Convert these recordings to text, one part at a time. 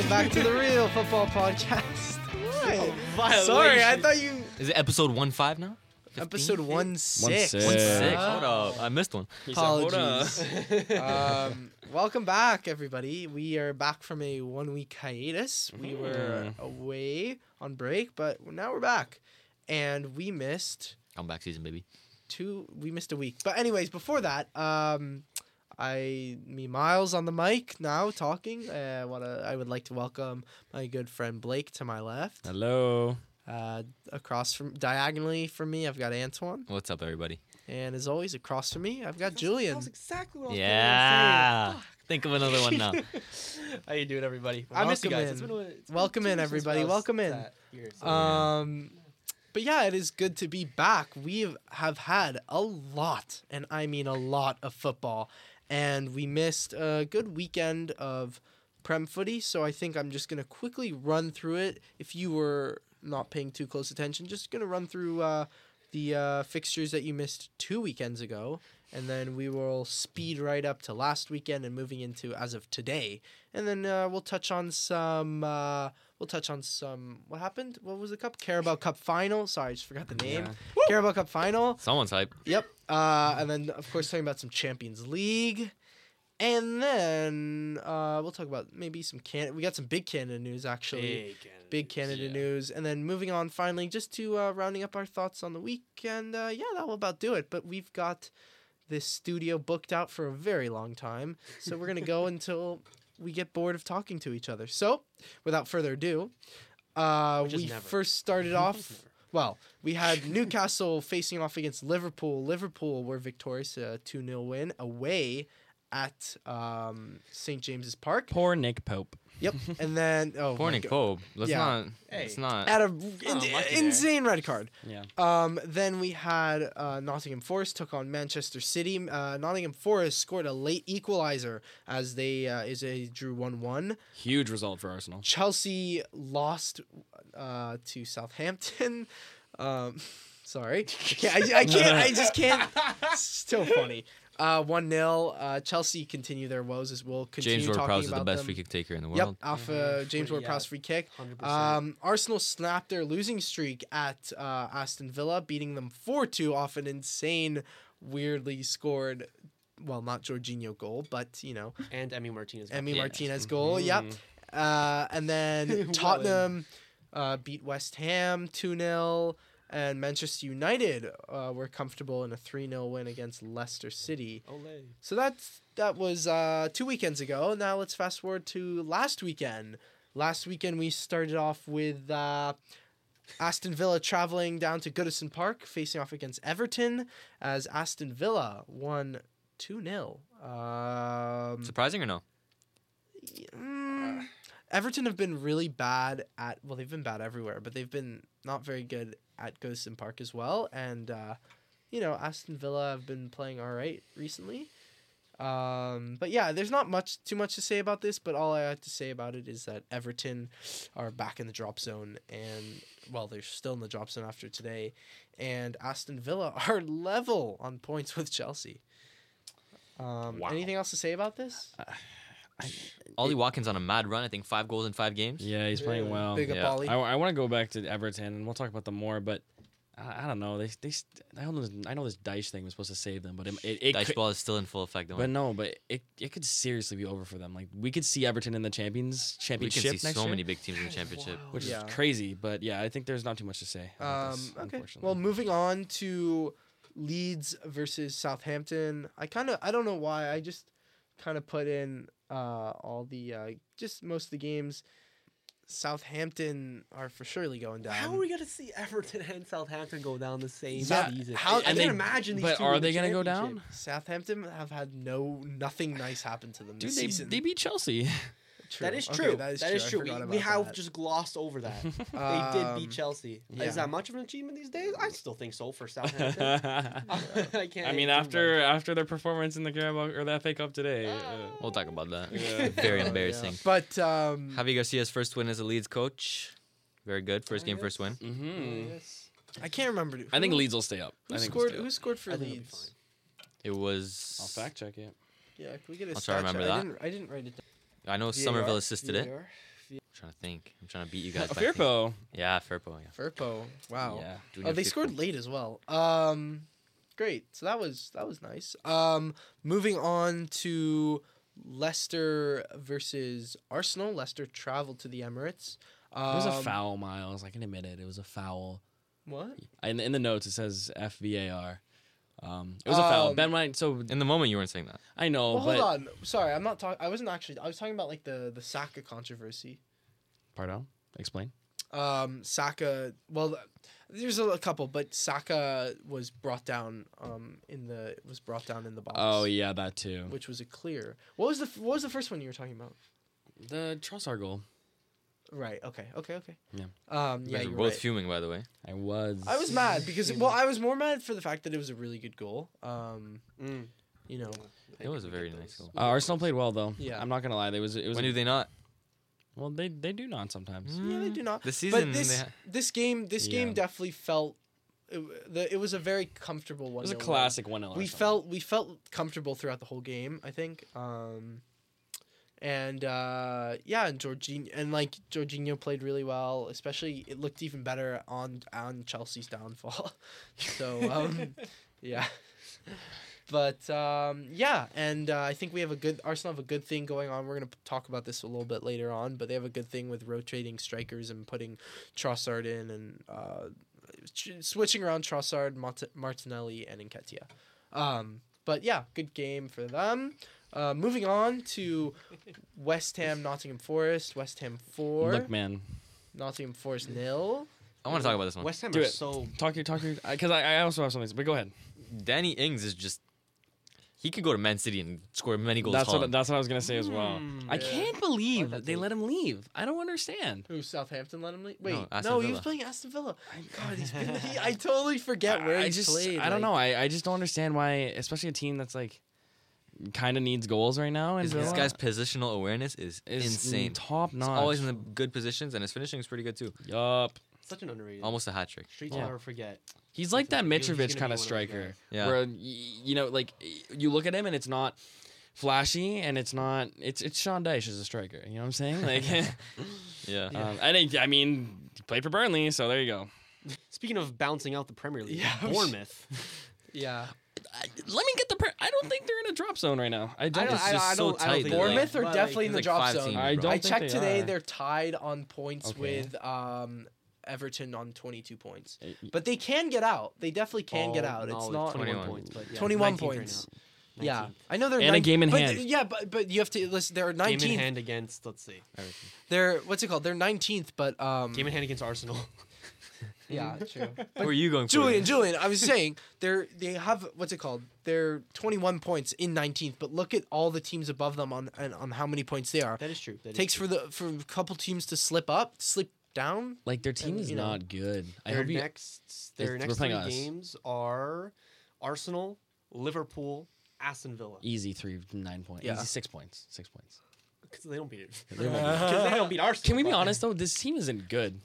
welcome back to the Real Football Podcast. What? violation. Sorry, I thought you Is it episode one five now? 15? episode one six. six. One six. Yeah. Hold up, I missed one. He said, "Hold Apologies. up." um, welcome back, everybody. We are back from a one week hiatus. We were away on break, but now we're back, and we missed Comeback season, baby. two. We missed a week, but anyways, before that, um, I me Miles on the mic now talking. Uh, what I would like to welcome my good friend Blake to my left. Hello. Uh, across from diagonally from me, I've got Antoine, What's up, everybody? and as always, across from me, I've got Julian. That was exactly what I was Yeah. Think of another one now. going to say. How you doing, everybody? I Welcome miss you guys. in. It's been a, it's been Welcome in, everybody. Welcome in. sat so- Um, but yeah, it is good to be back. We have- have had a lot, and I mean a lot of football, and we missed a good weekend of Prem footy. So I think I'm just gonna quickly run through it. If you were not paying too close attention, just gonna run through uh, the uh, fixtures that you missed two weekends ago, and then we will speed right up to last weekend and moving into as of today, and then uh, we'll touch on some. We'll touch on some. What happened? What was the cup? Carabao Cup final. Sorry, I just forgot the name. Carabao Cup final. Someone's hype. Yep. Uh, and then of course talking about some Champions League, and then uh, we'll talk about maybe some can. We got some big Canada news actually. Big Canada Big news, Canada yeah. news, and then moving on finally, just to uh, rounding up our thoughts on the week, and uh, yeah, that will about do it. But we've got this studio booked out for a very long time, so we're gonna go until we get bored of talking to each other. So, without further ado, uh, we never. first started off. Well, we had Newcastle facing off against Liverpool. Liverpool were victorious, a 2 0 win away at um, St. James's Park. Poor Nick Pope. Yep. And then, oh, Poor my Pope. Let's Yeah. not. Hey. Let's not. At a lucky in- there. insane red card. Yeah. Um, then we had uh, Nottingham Forest took on Manchester City. Uh, Nottingham Forest scored a late equalizer as they uh, is a drew one one. Huge result for Arsenal. Chelsea lost uh, to Southampton. Um, sorry, I can't. I, I can't. I just can't. It's still funny. Uh, one 0 uh, Chelsea continue their woes as we'll continue James talking Ward-Prowse is about the best them. free kick taker in the Yep, world. off uh, Mhm. James Pretty, Ward-Prowse yeah. free kick. 100%. Um, Arsenal snapped their losing streak at uh, Aston Villa, beating them 4 2 off an insane, weirdly scored, well, not Jorginho goal, but, you know, and Emi Martinez. Emi Yeah. Martinez goal. Yep. Mhm. Uh, and then Tottenham uh, beat West Ham 2 0. And Manchester United uh, were comfortable in a 3 0 win against Leicester City. Ole. So that's that was uh, two weekends ago. Now let's fast forward to last weekend. Last weekend we started off with uh, Aston Villa traveling down to Goodison Park, facing off against Everton, as Aston Villa won two 0 um, Surprising or no? mm, Everton have been really bad at well, they've been bad everywhere, but they've been not very good at Goodison Park as well. And uh, you know, Aston Villa have been playing all right recently. Um, but yeah, there's not much too much to say about this. But all I have to say about it is that Everton are back in the drop zone, and well, they're still in the drop zone after today. And Aston Villa are level on points with Chelsea. Um, Wow. Anything else to say about this? Ollie Watkins on a mad run. I think five goals in five games. Yeah, he's playing Really? well. Big yeah. up, Ollie. I, I want to go back to Everton and we'll talk about them more, but I, I don't know. They they st- I don't know. This, I know this Dyche thing was supposed to save them, but it it, it Dyche could, ball is still in full effect. Don't but worry. no, but it it could seriously be over for them. Like we could see Everton in the Champions we Championship can see next so year, many big teams in the championship. Wow. which Yeah. is crazy. But yeah, I think there's not too much to say. about Um, this, okay. unfortunately. Well, moving on to Leeds versus Southampton. I kind of I don't know why I just kind of put in uh, all the uh, just most of the games. Southampton are for surely going down. How are we gonna see Everton and Southampton go down the same Yeah, season? how- I and can't they- imagine these but two are in the they gonna go down? Southampton have had no nothing nice happen to them Dude, this they, season. they beat Chelsea. True. That is Okay, true. that is that true. is true. We, we have that. just glossed over that. they did Um, beat Chelsea. yeah. Is that much of an achievement these days? I still think so for Southampton. I can't. I mean, think after after their performance in the Carabao or the FA Cup today, uh, We'll talk about that. Yeah. Very Oh, embarrassing. yeah. But um, Javi Gracia's first win as a Leeds coach. Very good. First game, first win. about mhm. Yes. I can't remember. Who, I think Leeds will stay up. Who I think scored? up. Who scored for I think it'll be Leeds? It was. I'll fact check it. Yeah, can we get a I'll try to remember check? I that. didn't, I didn't write it down. I know VAR, Summerville assisted it. I'm trying to think. I'm trying to beat you guys. by thinking. Firpo. Yeah, Firpo. Yeah. Firpo. Wow. Yeah. Oh, they Firpo. scored late as well. Um, great. So that was that was nice. Um, moving on to Leicester versus Arsenal. Leicester traveled to the Emirates. Um, It was a foul, Miles. I can admit it. It was a foul. What? In, in the notes, it says FVAR. Um, it was a foul. Um, Ben White. So In the moment, you weren't saying that. I know, Well, but hold on. Sorry, I'm not talking. I wasn't actually. I was talking about like the the Saka controversy. pardon. Explain. Um, Saka. Well, there's a, couple, but Saka was brought down. Um, in the was brought down in the box. Oh yeah, that too. Which was a clear. What was the What was the first one you were talking about? The Trossard goal. Right. Okay. Okay. Okay. Yeah. Um. You Yeah. guys You're were both right. fuming, by the way. I was. I was mad because well, I was more mad for the fact that it was a really good goal. Um. Mm. You know. It was a very nice goal. Uh, Arsenal played well though. Yeah. I'm not gonna lie. They was it was. When do they not? well, they they do not sometimes. Yeah, they do not. This season, but this they ha- this game this game definitely felt. It, the, it was a very comfortable one. It was a classic one 0 we felt we felt comfortable throughout the whole game. I think. Um, and uh, yeah, and Jorginho and like Jorginho played really well. Especially, it looked even better on on Chelsea's downfall. so um, yeah. But um, yeah, and uh, I think we have a good Arsenal have a good thing going on. We're gonna talk about this a little bit later on, but they have a good thing with rotating strikers and putting Trossard in and uh, ch- switching around Trossard, Mart- Martinelli, and Nketiah. Um, but yeah, good game for them. Uh, moving on to West Ham, Nottingham Forest. West Ham four, Look, man. Nottingham Forest nil. I want to talk about this one. West Ham Do are it. so Talk your talk your because I, I also have something. But go ahead. Danny Ings is just. He could go to Man City and score many goals. That's what that's what I was gonna say as well. Hmm, I yeah. can't believe that they take? let him leave. I don't understand. Who Southampton let him leave? Wait, no, Aston he Villa. was playing Aston Villa. God, he's been. He, I totally forget where I he's just played. I don't like- know. I, I just don't understand why, especially a team that's like kind of needs goals right now. And This, this guy's positional awareness is, is insane. top He's notch. always in the good positions, and his finishing is pretty good too. Yup. such an underrated. Almost a hat trick. Streets Yeah. never forget. He's like that He's- he's Mitrovic kind of of striker. Yeah. Where you know, like you look at him and it's not flashy and it's not. It's it's Sean Dyche as a striker. You know what I'm saying? Like, Yeah. um, I think I mean played for Burnley, so there you go. Speaking of bouncing out the Premier League, Yeah, I was- Bournemouth. Yeah, I, let me get the. Pre- I don't think they're in a drop zone right now. I don't. I don't, It's I, just I so don't, I don't that, think Bournemouth they- are definitely in the like drop zone. teams, I don't I checked they today. are. They're tied on points Okay. with um, Everton on 22 points. Uh, But they can get out. They definitely can get Oh, out. no, It's not. 21 21. points. But yeah, 21 19th right Yeah, I know they're And a game in but, hand. Yeah, but but you have to listen. They're Game in hand against, let's see. They're what's it called? They're 19th, but um. Game in hand against Arsenal. Yeah, true. Who are you going for? Julian. Julian, I was saying they're they have what's it called? They're 21 points in 19th, but look at all the teams above them on and on how many points they are. that is true. That is takes true. for the for a couple teams to slip up, slip down. Like their team And, is you know, not good. I Their hope you. next, their It's- we're next playing three us. games are Arsenal, Liverpool, Aston Villa. Easy three nine points. Yeah. Easy six points. Six points. Because they don't beat it. They Because they don't beat Arsenal. Can we be honest though? This team isn't good.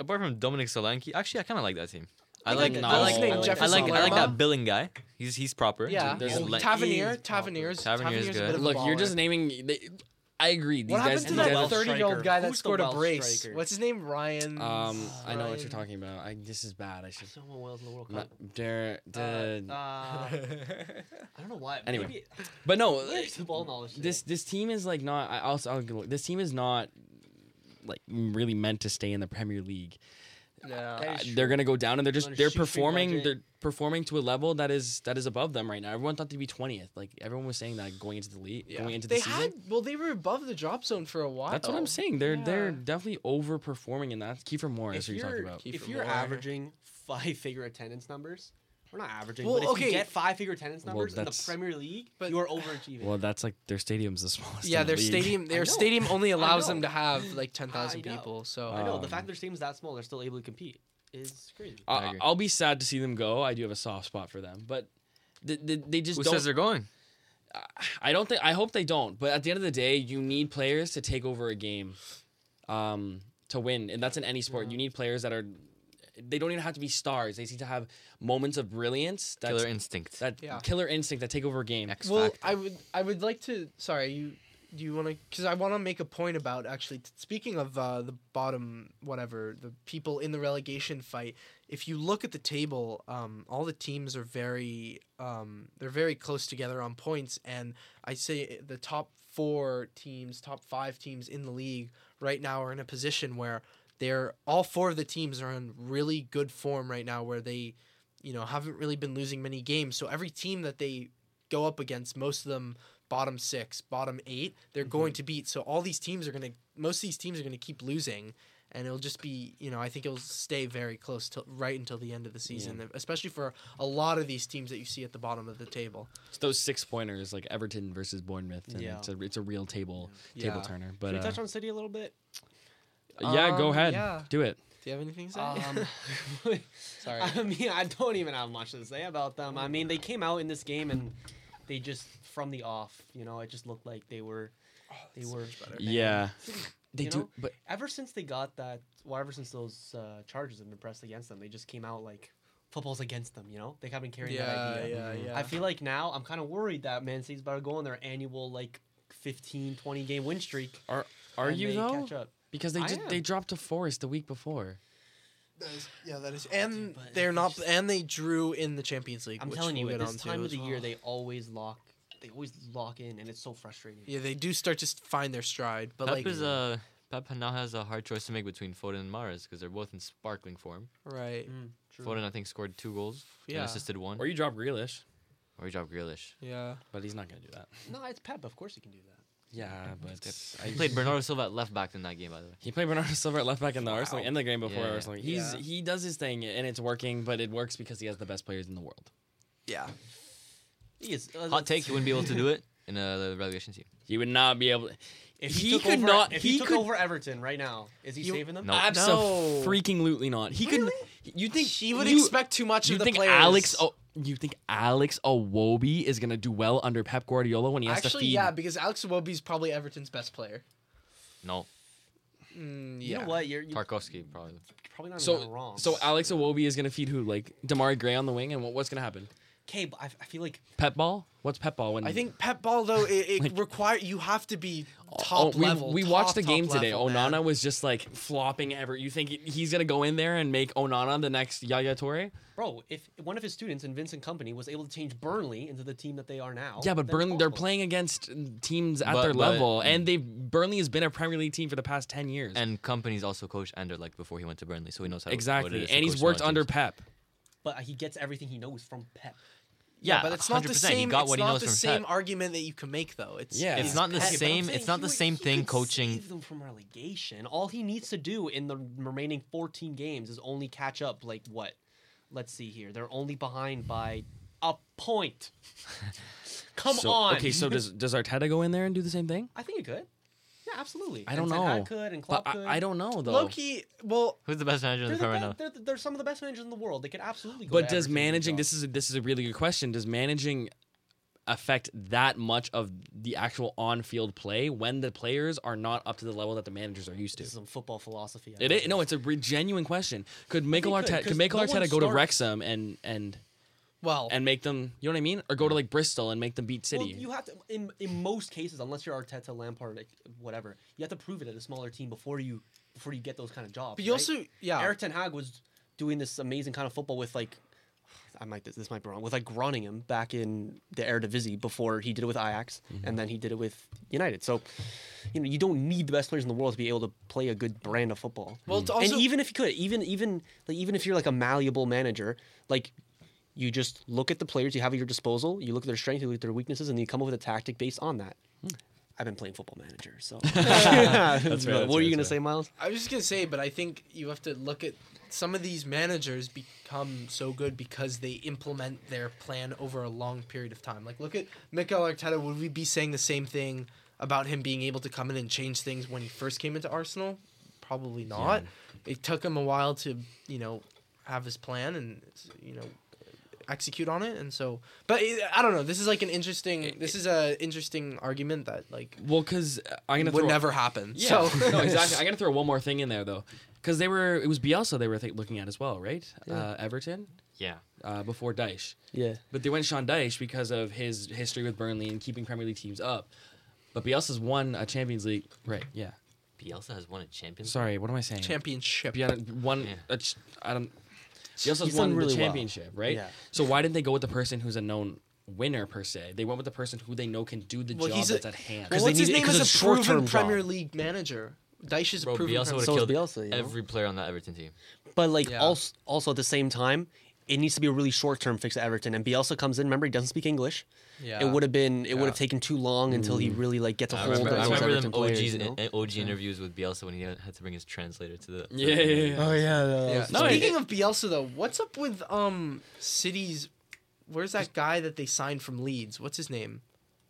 Apart from Dominic Solanke, actually, I kind of like that team. I I like, like I like, What's his? I like, I like, that billing guy. He's he's proper. Yeah, There's He's a- le- Tavernier, is proper. Tavernier's, Tavernier's Tavernier's a good. bit of a Look, you're just naming. They, I agree. These What guys. happened to that 30 year old guy that Who's scored a brace? striker? What's his name? Ryan. um, I know what you're talking about. I this is bad. I should. Someone Wales in the World Cup. they're, Uh, uh, I don't know why. Anyway. Maybe, but no, where's ball knowledge? today? this this team is like not. I also I'll, this team is not like really meant to stay in the Premier League. yeah. Uh, they're gonna go down and they're just On a they're performing they're performing to a level that is that is above them right now. Everyone thought they'd be twentieth. Like everyone was saying that going into the league, Yeah. going into the they season. had well, they were above the drop zone for a while. That's what I'm saying. They're they're definitely overperforming in that. Kieffer Moore is if who you're talking about. Kieffer if you're Moore. averaging five figure attendance numbers, we're not averaging, Well, but if okay. you get five figure attendance Well, numbers in the Premier League, But- you are overachieving. Well, that's like their stadium's the smallest. Yeah, in the their league. stadium their stadium only allows them to have like 10,000 I people. So I know the Um, fact their stadium's that small, they're still able to compete. Is crazy. I I, agree. I'll be sad to see them go. I do have a soft spot for them, but they, they, they just Who don't. says they're going? I don't think. I hope they don't. But at the end of the day, you need players to take over a game, um, to win, and that's in any sport. Yeah. You need players that are. They don't even have to be stars. They seem to have moments of brilliance. That's, Killer instinct. that Yeah. killer instinct that take over a game. X well, factor. I would I would like to sorry, you do you want to? Because I want to make a point about actually t- speaking of uh, the bottom, whatever the people in the relegation fight. If you look at the table, um, all the teams are very um, they're very close together on points, and I say the top four teams, top five teams in the league right now are in a position where they're all four of the teams are in really good form right now, where they, you know, haven't really been losing many games. So every team that they go up against, most of them bottom six, bottom eight, they're going to beat. So all these teams are going to, most of these teams are going to keep losing. And it'll just be, you know, I think it'll stay very close to right until the end of the season, especially for a lot of these teams that you see at the bottom of the table. It's those six pointers like Everton versus Bournemouth. And Yeah. It's a it's a real table Yeah. table turner. Should But we uh, touch on City a little bit? Yeah, go Um, ahead. yeah. Do it. Do you have anything to say? Um, Sorry. I mean, I don't even have much to say about them. I mean, they came out in this game and they just from the off, you know, it just looked like they were they were Yeah. They You do know? but ever since they got that well, ever since those uh, charges have been pressed against them, they just came out like football's against them, you know? They have been carrying yeah, that idea. yeah, yeah. I feel like now I'm kind of worried that Man City's about to go on their annual like 15 20 game win streak. are are and you they though? Catch up. Because they I just am. they dropped to Forest the week before. That is, yeah, that is, and but they're not, just- and they drew in the Champions League. I'm which telling you, we'll at get this onto time of as the year, well. they always lock. They always lock in, and it's so frustrating. yeah, they do start to s- find their stride, but Pep like, is uh, Pep now has a hard choice to make between Foden and Mahrez because they're both in sparkling form. right, Mm, true. Foden I think scored two goals Yeah. and assisted one, Or you drop Grealish, or he dropped Grealish. yeah. but he's not gonna do that. No, it's Pep. Of course he can do that. Yeah, but I, He played Bernardo Silva at left back in that game by the way. He played Bernardo Silva at left back in the Wow. Arsenal in the game before Yeah. Arsenal. He's Yeah. he does his thing and it's working, but it works because he has the best players in the world. Yeah, He is. uh, Hot take: He wouldn't be able to do it in uh, the relegation team. He would not be able. If he took could over, not- If he he, took could- over Everton right now, is he You- saving them? No. Absolutely freaking lutely not. He could. You think he would you, expect too much You of the think players. Alex? Oh, you think Alex Iwobi is gonna do well under Pep Guardiola when he has to Actually, feed? yeah, because Alex Iwobi is probably Everton's best player. No, Mm, You know what? You're, you're Tarkowski probably. probably not So even wrong. so Alex Iwobi is gonna feed who? Like Demarai Gray on the wing, and what, what's gonna happen? Okay, but I, I feel like Pep ball? What's Pep ball? When I think Pep ball though it, it Like- require you have to be oh, oh, top we, level. We top, watched the game today. level, man. Onana was just like flopping ever. You think he's gonna go in there and make Onana the next Yaya Toure? bro, if one of his students in Vincent Kompany was able to change Burnley into the team that they are now, Yeah, but Burnley they're playing against teams at But- their but- level, mm. and they Burnley has been a Premier League team for the past ten years. And Kompany's also coached like before he went to Burnley, so he knows how what it exactly, to and he's coach worked under teams. Pep. But he gets everything he knows from Pep. Yeah, but it's not the 100%. same. He got it's what he not knows the from same Pep. argument that you can make though. It's Yeah. It's not the Pep, same. saying It's not the would- same thing coaching. Save them from relegation. All he needs to do in the remaining 14 games is only catch up. Like what? Let's see here. They're only behind by a point. Come So- on. Okay, so does does Arteta go in there and do the same thing? I think he could. Yeah, absolutely. I don't and Ten Hag know. could and But Klopp could. I, I don't know though. Loki. Well, Who's the best manager in the the Premier right they're, they're some of the best managers in the world. They could absolutely. Go But to does Everton and do the managing this is a, this is a really good question. Does managing affect that much of the actual on-field play when the players are not up to the level that the managers are used to? This is some football philosophy. I It no, it's a re- genuine question. Could Mikel could, could Mikel no Arteta go to Wrexham and and well, and make them, you know what I mean, or go to like Bristol and make them beat City? Well, you have to in in most cases, unless you're Arteta, Lampard, like, whatever, you have to prove it at a smaller team before you before you get those kind of jobs. but you right? also yeah. Eric Ten Hag was doing this amazing kind of football with like. I might this, this might be wrong with like Groningen back in the Eredivisie before he did it with Ajax Mm-hmm. and then he did it with United. So, you know, you don't need the best players in the world to be able to play a good brand of football. Well, it's also and even if you could, even even like even if you're like a malleable manager, like you just look at the players you have at your disposal, you look at their strengths, you look at their weaknesses, and you come up with a tactic based on that. Hmm. I've been playing football manager, so. that's what fair, are you gonna fair. say, Miles? I was just gonna say, but I think you have to look at some of these managers become so good because they implement their plan over a long period of time. Like, look at Mikel Arteta. Would we be saying the same thing about him being able to come in and change things when he first came into Arsenal? Probably not. It took him a while to, you know, have his plan and, you know, execute on it. And so, but it, I don't know. This is like an interesting. This is a interesting argument that like well, because I'm gonna would throw, never happen. Yeah, So no, exactly. I'm gonna throw one more thing in there though, because they were it was Bielsa they were th- looking at as well, right? Uh, Everton Yeah. uh, before Dyche. Yeah. But they went Sean Dyche because of his history with Burnley and keeping Premier League teams up. But Bielsa's won a Champions League. Right. Yeah. Bielsa has won a Champions. Sorry. What am I saying? Championship. Bielsa won. Yeah. A ch- I don't. Bielsa's He's won done really the well. championship, right? Yeah. So why didn't they go with the person who's a known winner per se? They went with the person who they know can do the Well, job he's a- that's at hand. Well, they what's his need it name 'cause is it's a short-term proven job. Premier League manager. Dyche is a Bro, proven. Bielsa Premier- would So have is killed Bielsa, you know? every player on that Everton team. But like Yeah. also also at the same time, it needs to be a really short term fix at Everton. And Bielsa comes in. Remember, he doesn't speak English. Yeah. It would have been it would have taken too long until he really like gets a I hold remember, of I those remember Everton them players. OGs, you know? in- OG interviews with Bielsa when he had to bring his translator to the. Yeah, yeah, yeah. Oh yeah. Yeah. No, Speaking it- of Bielsa, though, what's up with um City's? Where's that guy that they signed from Leeds? What's his name?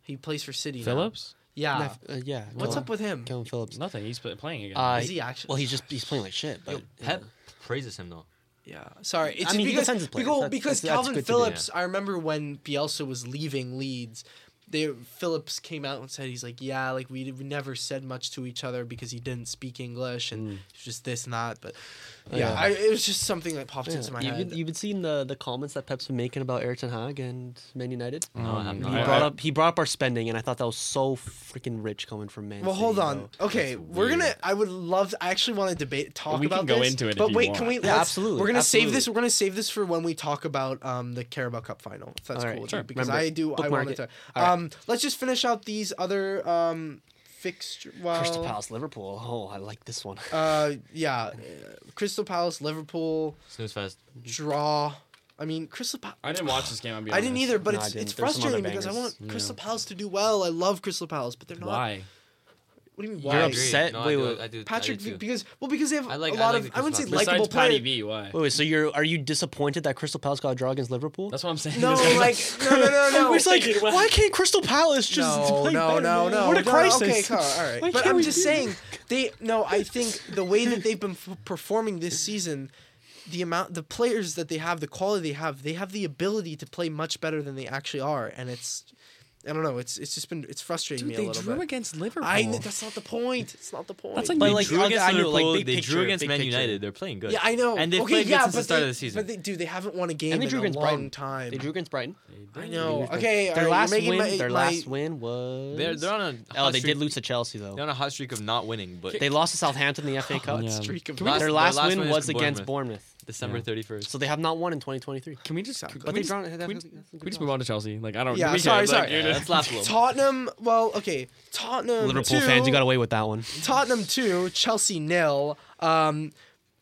He plays for City. now. Phillips? Yeah. Uh, yeah. What's Kellen- up with him? Kellen Phillips? Nothing. He's playing again. Uh, Is he actually? Well, he's just he's playing like shit. But Pep praises him though. Yeah, sorry. It's I mean, because players. because, That's- because that's- that's Kalvin good to do. Phillips. I remember when Bielsa was leaving Leeds, they Phillips came out and said he's like, yeah, like we, we never said much to each other because he didn't speak English and mm. it's just this and that. But yeah. I, it was just something that popped Yeah. into my You've head. been, you've been seeing the the comments that Pep's been making about Eric Ten Hag and Man United. No, I have not. He brought up he brought up our spending, and I thought that was so freaking rich coming from Man. well, City, hold on. though. Okay, That's we're gonna. I would love. I actually want to debate, talk We can about go this. into it if But you wait, want. can we? Yeah, let's- absolutely, We're gonna save this. We're gonna save this for when we talk about um the Carabao Cup final. If that's All right, cool with sure. because Remember, I do. I bookmark wanted it. to. All right. Um, let's just finish out these other um fixture. Well, Crystal Palace, Liverpool. Oh, I like this one. Uh, yeah, uh, Crystal Palace, Liverpool Snooze fest. draw. I mean, Crystal Palace. I didn't watch this game. I'll be I didn't either, but No, I it's didn't. it's There's some other frustrating because I want bangers. Crystal Palace to do well. I love Crystal Palace, but they're not. Why? What do you mean? You're upset? No, Wait, I do, wait. I do, Patrick, I do because well, because they have I like- a I lot like of I wouldn't say Crystal likable Besides Patty players. B, why? Wait, wait, so you're are you disappointed that Crystal Palace got a draw against Liverpool? That's what I'm saying. No, like guy's no, no, no, no. it's like thinking, why can't Crystal Palace just no, play no, better, no, man? no. What a no, crisis! Okay, Carl, all right. Why But can't I'm we just saying they no. I think the way that they've been f- performing this season, the amount, the players that they have, the quality they have, they have the ability to play much better than they actually are, and it's. I don't know. It's it's just been it's frustrating Dude, me a little bit. they drew against Liverpool. I that's not the point. It's not the point. That's like But They like, drew I- against I know, like, Liverpool. big they picture, drew against Man picture. United. They're playing good. yeah, I know. And they've okay, played good yeah, since the start they, of the season. But they, dude, they haven't won a game And they in drew a long Brighton. time. They drew against Brighton. I know. They drew- Okay, Their right, last win. my, their my- last win was. They're they're on a. oh, hot they did lose to Chelsea though. They're on a hot streak of not winning, but They lost to Southampton in the FA Cup. Streak of Last- Their their last, last win win was against Bournemouth. Bournemouth. December Yeah. thirty first. So they have not won in 2023. Can we just can But we they just, drawn. can Can we, we, can we just move on to Chelsea? Like I don't. Yeah, we sorry, can, sorry. you. Yeah, let's laugh a little. Tottenham. Well, okay, Tottenham. Liverpool two, fans, you got away with that one. Tottenham two, Chelsea nil. Um,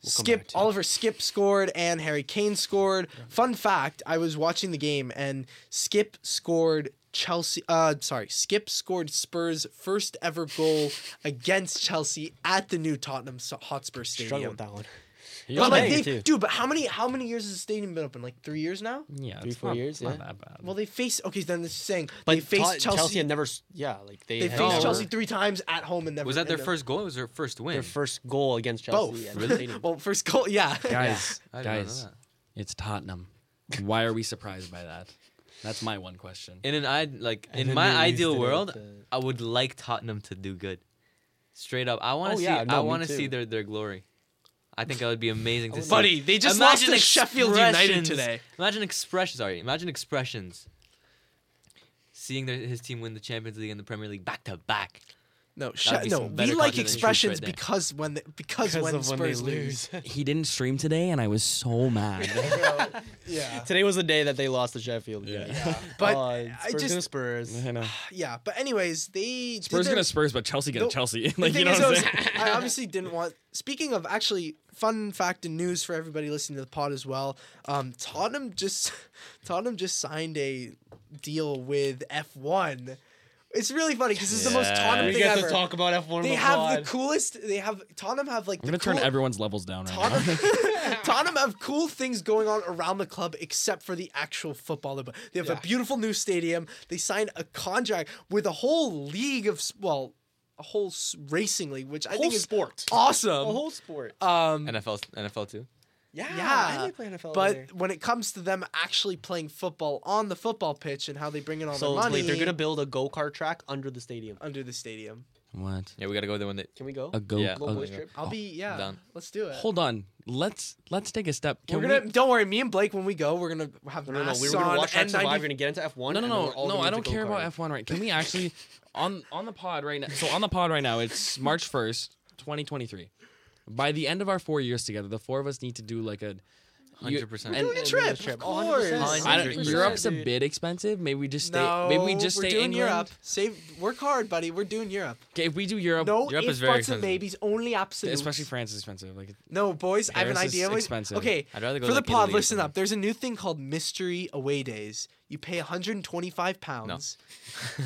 Skip back to. Oliver Skipp scored and Harry Kane scored. Fun fact: I was watching the game and Skipp scored Chelsea. Uh, sorry, Skipp scored Spurs' first ever goal against Chelsea at the new Tottenham So- Hotspur Struggle Stadium. with that one. He But was like, banger, they, too. dude, but how many how many years has the stadium been open? Like three years now. yeah, Three, it's four not- years, Not yeah. that bad. Well, they faced okay. Then this is saying But they faced Tot- Chelsea. had never. s- Yeah, like they. they had faced No. Chelsea three times at home and never. Was that their and first goal? Or was their first win? Their first goal against Chelsea. Both. at the stadium. well, first goal, yeah. guys, I didn't know guys, that. it's Tottenham. Why are we surprised by that? That's my one question. In an I like And in then my they ideal used it world, the- I would like Tottenham to do good. Straight up, I want to Oh, see. yeah, I no, me want to too. see their their glory. I think that would be amazing to see. Buddy, they just Imagine lost to Sheffield United today. Imagine expressions. Sorry, imagine expressions. Seeing their, his team win the Champions League and the Premier League back to back. No, sh- That'd be no. We like content than Shoots expressions right because when the, because, when Spurs lose. He didn't stream today, and I was so mad. yeah. Today was the day that they lost to Sheffield. Yeah. Yeah. But I Spurs just gonna Spurs. I know. yeah. But anyways, they Spurs did gonna Spurs, but Chelsea gonna No, Chelsea. The like you thing know is, what I, I'm saying? I obviously didn't want. Speaking of actually fun fact and news for everybody listening to the pod as well, um, Tottenham just Tottenham just signed a deal with F1. It's really funny because it's is the most Yeah. Tottenham We thing get ever. to talk about F1. they the have pod. the coolest. They have Tottenham have like I'm the gonna turn cool- everyone's levels down right now. Tottenham, Tottenham have cool things going on around the club except for the actual football. They have Yeah. a beautiful new stadium. They signed a contract with a whole league of s- well, a whole s- racing league, which I whole think is sport. awesome. A whole sport. um, NFL NFL too. Yeah, yeah, I like playing NFL but there. when it comes to them actually playing football on the football pitch and how they bring in all So their money wait, they're gonna build a go kart track under the stadium. under the stadium. What? Yeah, we gotta go there when they. Can we go? A go. Yeah. Little boys trip. I'll be oh, yeah. Done. Let's do it. hold on. Let's let's take a step. Can we're gonna we- don't worry. Me and Blake, when we go, we're gonna have No, no, no. We were gonna on watch Track and Survive. We're gonna get into F1. No, no, no, no. I don't care about go-karting. F1 right. Can we actually on on the pod right now? So on the pod right now, it's March first, twenty twenty three. By the end of our four years together, the four of us need to do like a. Hundred percent. and- doing a and trip, trip. of Oh, course. 100%. I don't, Europe's a bit expensive. Maybe we just stay. No, maybe we just we're stay doing England. Europe. Save, work hard, buddy. We're doing Europe. Okay, if we do Europe, No Europe ifs, is very buts, and expensive. maybes. Only absolutes. especially France is expensive. Like No, boys. I have an Paris is idea. boys. expensive. Okay, I'd rather go for to, the like, pod. Italy or Listen up. something. There's a new thing called mystery away days. You pay 125 pounds.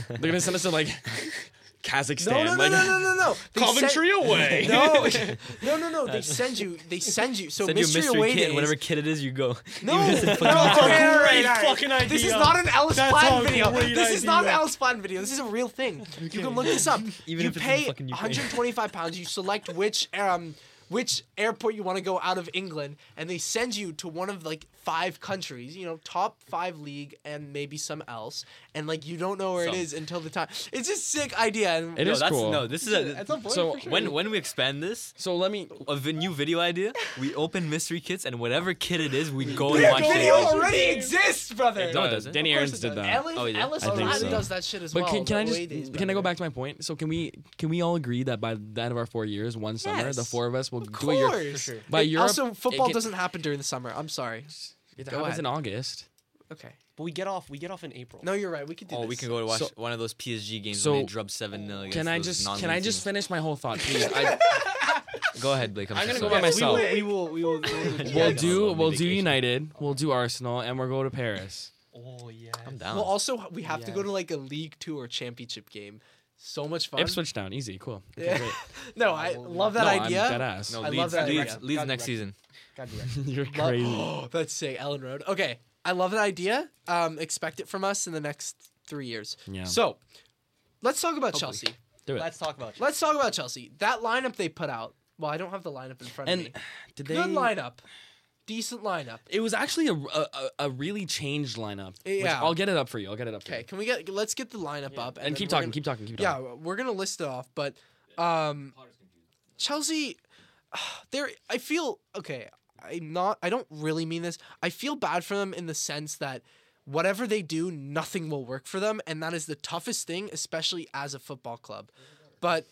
they're gonna send us to like Kazakhstan. No, no, no, like, no, no, no, no. They Coventry send- away. No, no, no, no. They send you. They send you. So Send you mystery, mystery away kit, days. whatever kit it is, you go. No, no, Even no, fucking okay, all right, great all right. fucking This is not an Ellis That's Plan video. This is not an idea. Ellis Plan video. This is a real thing. You can look this up. Even you if pay fucking 125 pounds. You select which um which airport you want to go out of England, and they send you to one of like five countries. You know, top five league and maybe some else, and like you don't know where Some. it is until the time. It's a sick idea. and- It no, is that's, cool. No, this is a. At some point, So sure. when when we expand this, So let me. a new video idea, we open mystery kits, and whatever kit it is, we go and That watch video it. already exists, brother. It No, it doesn't. Danny Of Aarons did that. Ellis, Oh, he did? Ellis I think so. does that shit as But well. can, can I just days, can I go back to my point? So can we can we all agree that by the end of our four years, one summer, the four of us will Of do a Euro- course. sure. By It- Europe, also, football doesn't happen during the summer. I'm sorry. It Go happens ahead. in August. Okay. But we get off. We get off in April. No, you're right. We could do oh, this. Oh, this. we can go to watch So- one of those PSG games so, when they drop seven 0 Can I just can I just finish my whole thought, please? I, go ahead, Blake? I'm, I'm so gonna go sorry. by myself. We will. We will. We will. we will we'll Yeah, do on we'll do vacation. United, we'll do Arsenal, and we'll go to Paris. oh yeah. I'm down. Well, also we have to go to like a League Two or Championship game. So much fun. Ipswich down, easy, cool. Okay, Yeah. great. No, I love that no, I'm idea. dead ass. no, I Leeds, love that Leeds, idea. Leeds God next direct. season. God direct. You're Lo- crazy. That's sick. Ellen Road. Okay, I love that idea. Um, expect it from us in the next three years. Yeah. So, let's talk about Hopefully. Chelsea. do it. Let's talk about. you. Let's talk about Chelsea. That lineup they put out. Well, I don't have the lineup in front of and me. did they? Good lineup. Decent lineup. It was actually a, a, a- a really changed lineup. which Yeah. I'll get it up for you. I'll get it up. For Okay, you. can we get? Let's get the lineup up And, then keep we're talking. gonna- Keep talking. Keep talking. Yeah, we're gonna list it off, but um, Chelsea, they're. I feel okay. I'm not. I don't really mean this. I feel bad for them in the sense that whatever they do, nothing will work for them, and that is the toughest thing, especially as a football club. But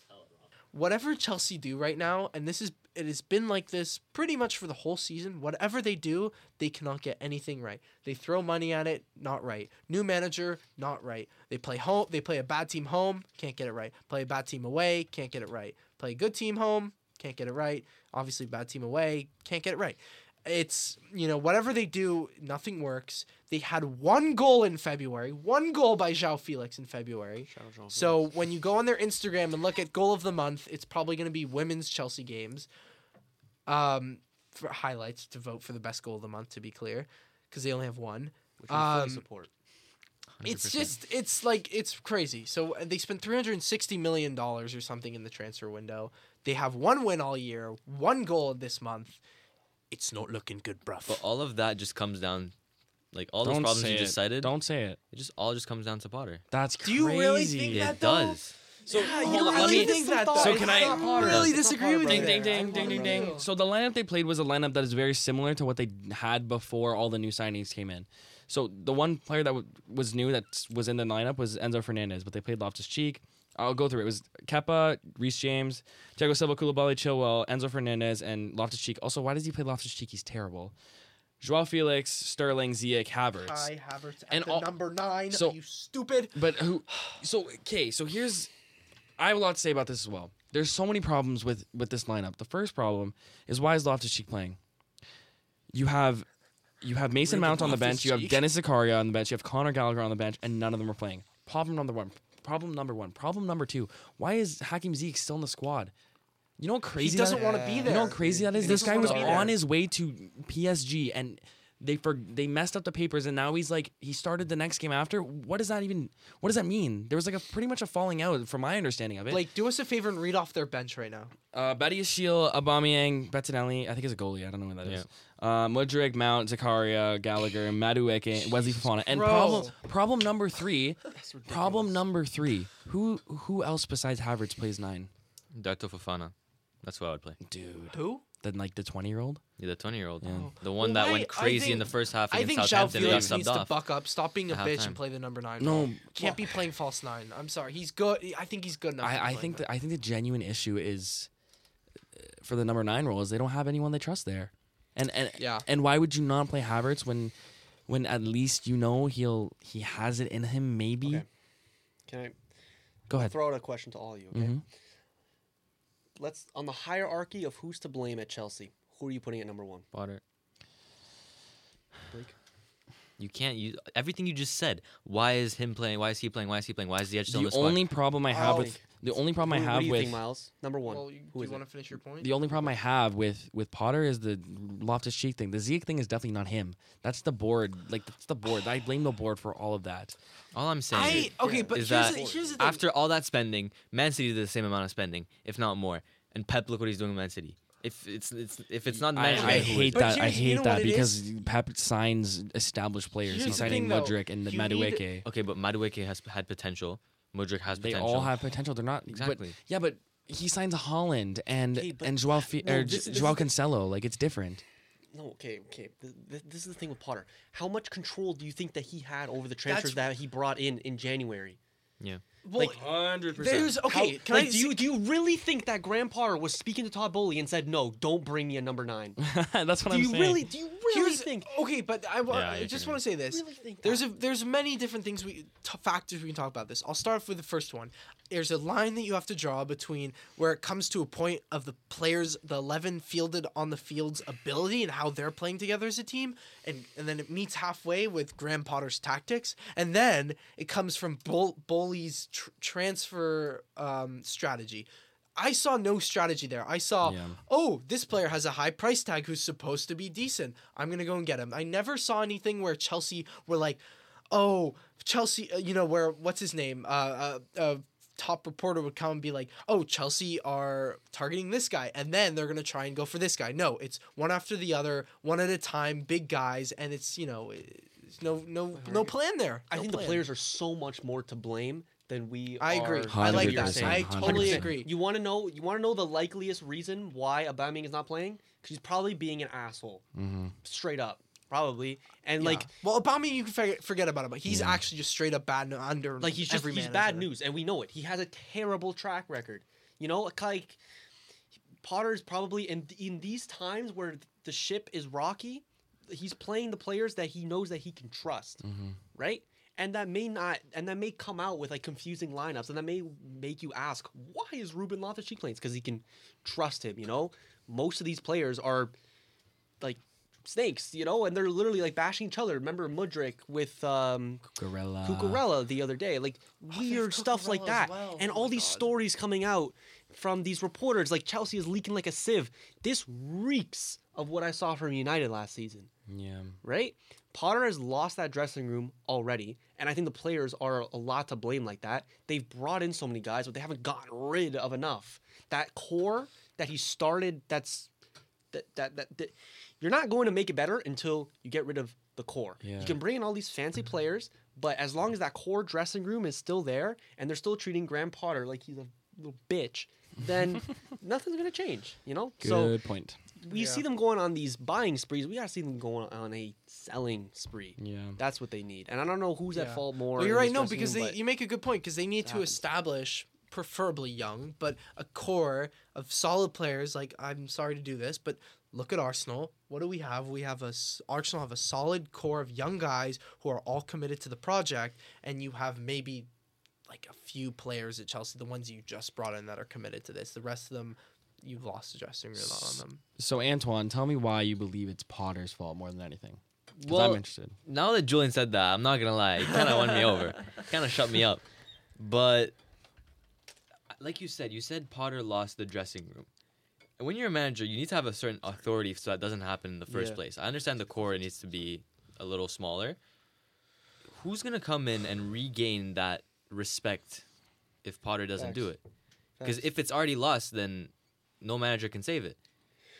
whatever Chelsea do right now, and this is it has been like this pretty much for the whole season. Whatever they do, they cannot get anything right. They throw money at it, not right. New manager, not right. They play home, they play a bad team home, can't get it right. Play a bad team away, can't get it right. Play a good team home, can't get it right. Obviously bad team away, can't get it right. It's, you know, whatever they do, nothing works. They had one goal in February, one goal by João Felix in February. So when you go on their Instagram and look at goal of the month, it's probably going to be women's Chelsea games. Um, for highlights to vote for the best goal of the month, to be clear, because they only have one. Which we fully um, support. It's 100%. just, it's like, it's crazy. So uh, they spent three hundred and sixty million dollars or something in the transfer window. They have one win all year, one goal this month. It's not looking good, bruv. But all of that just comes down, like all those Don't problems say you it. just cited. Don't say it. It just all just comes down to Potter. That's crazy. Do you really think Yeah, that it though? does. So Yeah, hold you on, let really me- think that? So can I- not really It's not disagree with Potter, you. Ding, brother. ding, ding, ding, ding, ding. So the lineup they played was a lineup that is very similar to what they had before all the new signings came in. So the one player that w- was new that was in the lineup was Enzo Fernandez, but they played Loftus Cheek. I'll go through it. It was Kepa, Reece James, Thiago Silva, Koulibaly, Chilwell, Enzo Fernandez, and Loftus Cheek. Also, why does he play Loftus Cheek? He's terrible. Joao Felix, Sterling, Ziyech, Havertz. Kai Havertz at And the all- number nine. so- Are you stupid? But who? So okay. So here's, I have a lot to say about this as well. There's so many problems with with this lineup. The first problem is why is Loftus Cheek playing? You have, you have Mason Mount on the bench. You have Denis Zakaria on the bench. You have Conor Gallagher on the bench, and none of them are playing. Problem number one. Problem number one. Problem number two. Why is Hakim Ziyech still in the squad? You know how He crazy doesn't that- want to be there. you know how crazy that is? He This guy was on his way to PSG and they for they messed up the papers and now he's like he started the next game after. What does that even? What does that mean? There was like a pretty much a falling out from my understanding of it. Like, do us a favor and read off their bench right now. Uh, Betty Shield, Aubameyang, Bettinelli. I think he's a goalie. I don't know who that is. Uh, Mudrik, Mount, Zakaria, Gallagher, Madueke, Wesley Fofana. And problem problem number three. problem number three. Who who else besides Havertz plays nine? Datro Fofana. That's who I would play. Dude, Who? then like the twenty year old. Yeah, the 20 year old. Yeah. The one Well, that why- went crazy in the think- first half I against think João Southampton and got Felix needs subbed to off. buck up, stop being a at bitch, halftime. and play the number nine. No, bro. can't be playing false nine. I'm sorry, he's good. I think he's good enough. to I, I play think there. that I think the genuine issue is uh, for the number nine role is they don't have anyone they trust there, and and Yeah. and why would you not play Havertz when when at least you know he'll he has it in him maybe. Okay. Can I Go ahead. throw out a question to all of you? Okay. Mhm. Let's on the hierarchy of who's to blame at Chelsea. Who are you putting at number one? Potter. Blake? You can't use everything you just said. Why is him playing? Why is he playing? Why is he playing? Why is the edge still in The the only problem I have Oh. with the only problem Who- I what have do you with think, Miles? Number one. Well, you, Who do is you it? want to finish your point? the only problem I have with with Potter is the Loftus Cheek thing. The Zeke thing is definitely not him. That's the board. Like that's the board. I blame the board for all of that. All I'm saying I okay, but is here's that the, here's the thing. after all that spending, Man City did the same amount of spending, if not more. And Pep, look what he's doing with Man City. If it's it's if it's not the I, manager, I who is? hate But that. I here's- you hate know that what it because Pep signs established players. Here's He's the signing thing, though. Mudrik and You Madueke. Okay, but Madueke has had potential. Mudrik has potential. They potential. all have potential. They're not Exactly. But, yeah, but he signs Haaland and Okay, and Joao Fi- No, or this- J- this Joao is the- Cancelo. Like it's different. No, okay, okay. Th- th- This is the thing with Potter. How much control do you think that he had over the transfers that he brought in in January? Yeah. well, like, Hundred there's How- okay. can like, I do you do you really think that Graham Potter was speaking to Todd Boehly and said, "No, don't bring me a number nine"? That's what do I'm you saying. really do you really Here's- think? okay, but I, Yeah, I I just want to say this. Really think There's a there's many different things we t- factors we can talk about this. I'll start off with the first one. There's a line that you have to draw between where it comes to a point of the players, the eleven fielded on the field's ability and how they're playing together as a team, and and then it meets halfway with Graham Potter's tactics, and then it comes from Bol- Boehly's tr- transfer um, strategy. I saw no strategy there. I saw, Yeah. oh, this player has a high price tag who's supposed to be decent. I'm gonna go and get him. I never saw anything where Chelsea were like, oh, Chelsea, uh, you know, where what's his name? Uh, uh, uh, top reporter would come and be like, oh, Chelsea are targeting this guy, and then they're gonna try and go for this guy. No, it's one after the other, one at a time, big guys, and it's you know, it's no no no plan there. I think plan. the players are so much more to blame than we. I agree. are- I like that. I totally 100%. agree. You want to know? You want to know the likeliest reason why Aubameyang is not playing? Because he's probably being an asshole, Mm-hmm. straight up, probably. And Yeah. like, well, Obama, you can forget, forget about him, but he's actually just straight up bad under like he's just every he's bad news, and we know it. He has a terrible track record. You know, like Potter's probably in in these times where the ship is rocky, he's playing the players that he knows that he can trust, Mm-hmm. right? And that may not, and that may come out with like confusing lineups, and that may make you ask, why is Ruben Loftus-Cheek playing? Because he can trust him. You know, most of these players are like snakes, you know, and they're literally like bashing each other. Remember Mudrik with um, Cucurella. Cucurella the other day, like they have weird stuff like that, well. and Oh all these God. stories coming out from these reporters, like Chelsea is leaking like a sieve. This reeks of what I saw from United last season, Yeah. right? Potter has lost that dressing room already, and I think the players are a lot to blame like that. They've brought in so many guys, but they haven't gotten rid of enough. That core that he started, that's that that that, that you're not going to make it better until you get rid of the core. Yeah. You can bring in all these fancy mm-hmm. players, but as long as that core dressing room is still there and they're still treating Graham Potter like he's a little bitch, then nothing's gonna change. You know. So Good point. we Yeah. see them going on these buying sprees. We gotta see them going on a selling spree. Yeah. That's what they need. And I don't know who's at fault more. Well, you're right. No, because room, they you make a good point because they need to happens. establish, preferably young, but a core of solid players. Like I'm sorry to do this, but look at Arsenal. What do we have? We have a s- Arsenal have a solid core of young guys who are all committed to the project, and you have maybe like a few players at Chelsea, the ones you just brought in that are committed to this. The rest of them, you've lost the dressing room on them. So Antoine, tell me why you believe it's Potter's fault more than anything. Because Well, I'm interested. now that Julian said that, I'm not gonna lie, it kind of won me over, kind of shut me up. But like you said, you said Potter lost the dressing room. And when you're a manager, you need to have a certain authority so that doesn't happen in the first Yeah. place. I understand the core needs to be a little smaller. Who's gonna come in and regain that respect if Potter doesn't do it? Because if it's already lost, then no manager can save it,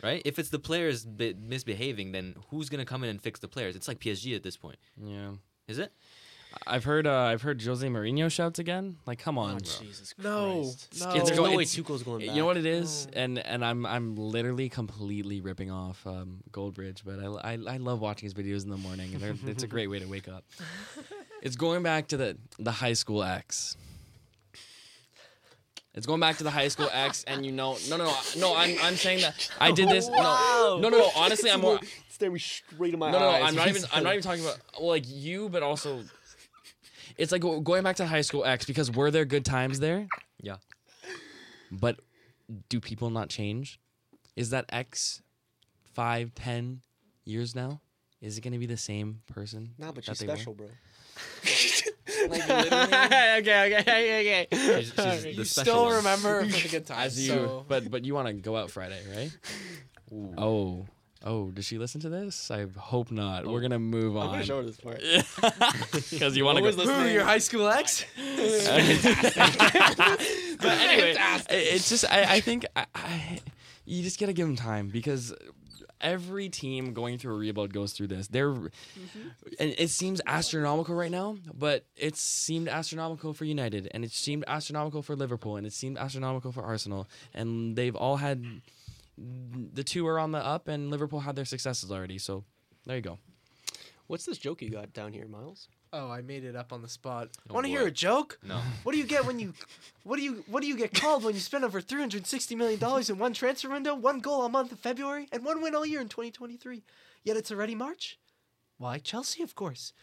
right? If it's the players misbehaving, then who's gonna come in and fix the players? It's like PSG at this point, Yeah. is it? I've heard uh, I've heard Jose Mourinho shouts again. Like, come on, Oh, bro. Jesus No, Christ. no. There's It's no go- way it's- Tuchel's going back. You know what it is, Oh. and and I'm I'm literally completely ripping off um, Goldbridge, but I, I I love watching his videos in the morning, and it's a great way to wake up. It's going back to the the high school X. It's going back to the high school X, and you know, no, no, no, no. I'm I'm saying that I did this. No, no, no, no. Honestly, I'm more. staring straight in my No, no, no. eyes. I'm not even. I'm not even talking about well, like you, but also, it's like going back to high school X because were there good times there? Yeah. But do people not change? Is that X five, ten years now? Is it going to be the same person? Nah, but that she's they were? special, bro. Like okay, okay, okay, okay. She's- she's you still one. remember for the good times. as you, so- but but you want to go out Friday, right? Ooh. Oh, oh, does she listen to this? I hope not. We're oh. gonna move on. I'm gonna show her this part. because you want to go. Who, your high school ex? but anyway, it's just I, I think I, I, you just gotta give them time because every team going through a rebuild goes through this. They're mm-hmm. and it seems astronomical right now, but it seemed astronomical for United, and it seemed astronomical for Liverpool, and it seemed astronomical for Arsenal, and they've all had the two are on the up, and Liverpool had their successes already. So there you go. What's this joke you got down here, Miles? Oh, I made it up on the spot. Oh, Want to hear a joke? No. What do you get when you, what do you, what do you get called when you spend over three hundred sixty million dollars in one transfer window, one goal a month in February, and one win all year in twenty twenty three? Yet it's already March. Why Chelsea, of course.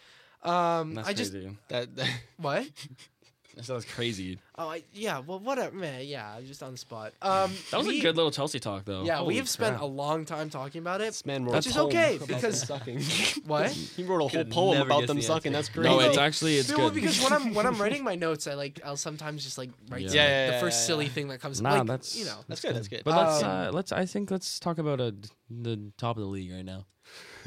Um, That's I just crazy. That, that what? That sounds crazy. Oh, I, yeah. Well, whatever, man. Yeah, just on the spot. Um, That was we- a good little Chelsea talk, though. Yeah, Holy we have spent crap. a long time talking about it. this man wrote Which a is poem okay, about them because- sucking. What? he wrote a whole Could poem never about guess them the sucking. answer. That's great. No, No, it's actually it's Yeah, good. well, because when I'm when I'm writing my notes, I like I'll sometimes just like write Yeah. some, Yeah, like, yeah, the yeah, first yeah, silly yeah. thing that comes. Nah, like, that's- you know. That's good. That's good. But let's Um, uh, let's I think let's talk about uh, the top of the league right now.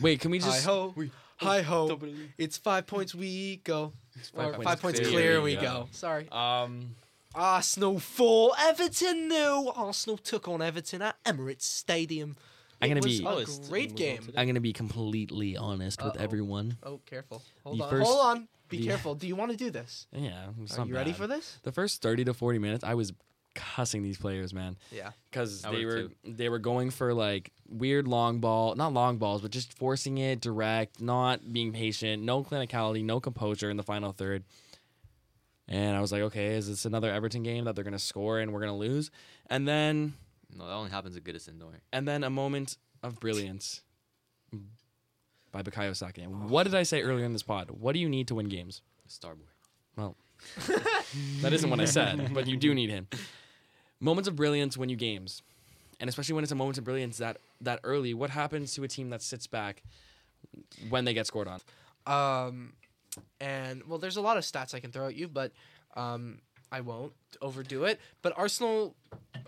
Wait, can we Hi just ho, hi ho. Top of the league. It's five points. We go. five Or points five points clear, clear. we We go. go. Sorry. um Arsenal four, Everton no. Arsenal took on Everton at Emirates Stadium. I'm gonna was be- a Oh, it's- great it was on game. I'm gonna be completely honest with Uh-oh. everyone. Oh, careful. Hold The on. first- Hold on. Be the- careful. Do you want to do this? Yeah, it's Are not you ready bad. for this? The first 30 to 40 minutes, I was cussing these players, man, Yeah. because they were too. they were going for like weird long ball, not long balls, but just forcing it direct, not being patient, no clinicality, no composure in the final third. And I was like, okay, is this another Everton game that they're gonna score and we're gonna lose? And then No, that only happens at Goodison, don't worry. and then a moment of brilliance by Bukayo Saka. And What did I say earlier in this pod? What do you need to win games? Starboy. Well, that isn't what I said, but you do need him. Moments of brilliance win you games, and especially when it's a moment of brilliance that that early. What happens to a team that sits back when they get scored on? Um, and well, there's a lot of stats I can throw at you, but um, I won't overdo it. But Arsenal, uh,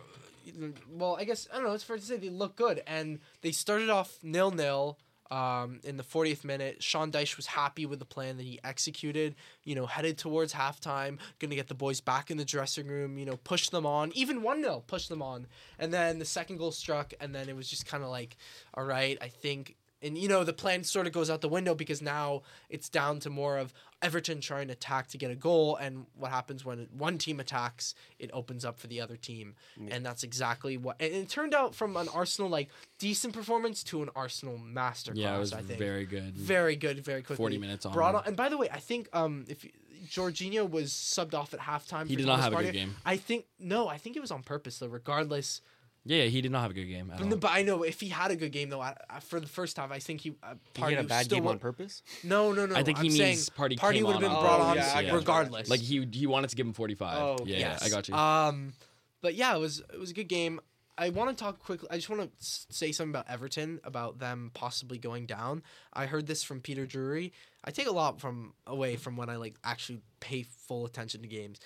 well, I guess I don't know. It's fair to say they look good, and they started off nil nil. Um, in the 40th minute, Sean Dyche was happy with the plan that he executed. You know, headed towards halftime, gonna get the boys back in the dressing room. You know, push them on, even one 0 push them on. And then the second goal struck, and then it was just kind of like, all right, I think and you know the plan sort of goes out the window because now it's down to more of Everton trying to attack to get a goal, and what happens when one team attacks, it opens up for the other team, and that's exactly what. And it turned out from an Arsenal like decent performance to an Arsenal masterclass. Yeah, it was I think very good. very good, very quickly. 40 minutes on. Brought on, and by the way, I think um if Jorginho was subbed off at halftime. He for did not have a good game. I think no, I think it was on purpose though. Regardless, Yeah, yeah, he did not have a good game. At but, all. no, but I know if he had a good game though, I, I, for the first time, I think he. Uh, He had a bad still game on purpose. No, no, no. I think he I'm means party. Partey Partey would have been on brought Oh, on yeah, I got you. regardless. like he he wanted to give him 45. Oh, yeah, yes. I got you. Um, but yeah, it was it was a good game. I want to talk quickly. I just want to say something about Everton about them possibly going down. I heard this from Peter Drury. I take a lot from away from when I like actually pay full attention to games.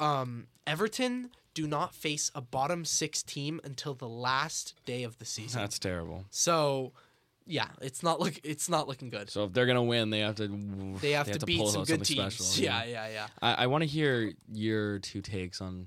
Um, Everton do not face a bottom six team until the last day of the season. That's terrible. so, yeah, it's not look it's not looking good. So if they're gonna win, they have to. They have, to, beat pull some out good teams. special, yeah, yeah, yeah. I, I want to hear your two takes on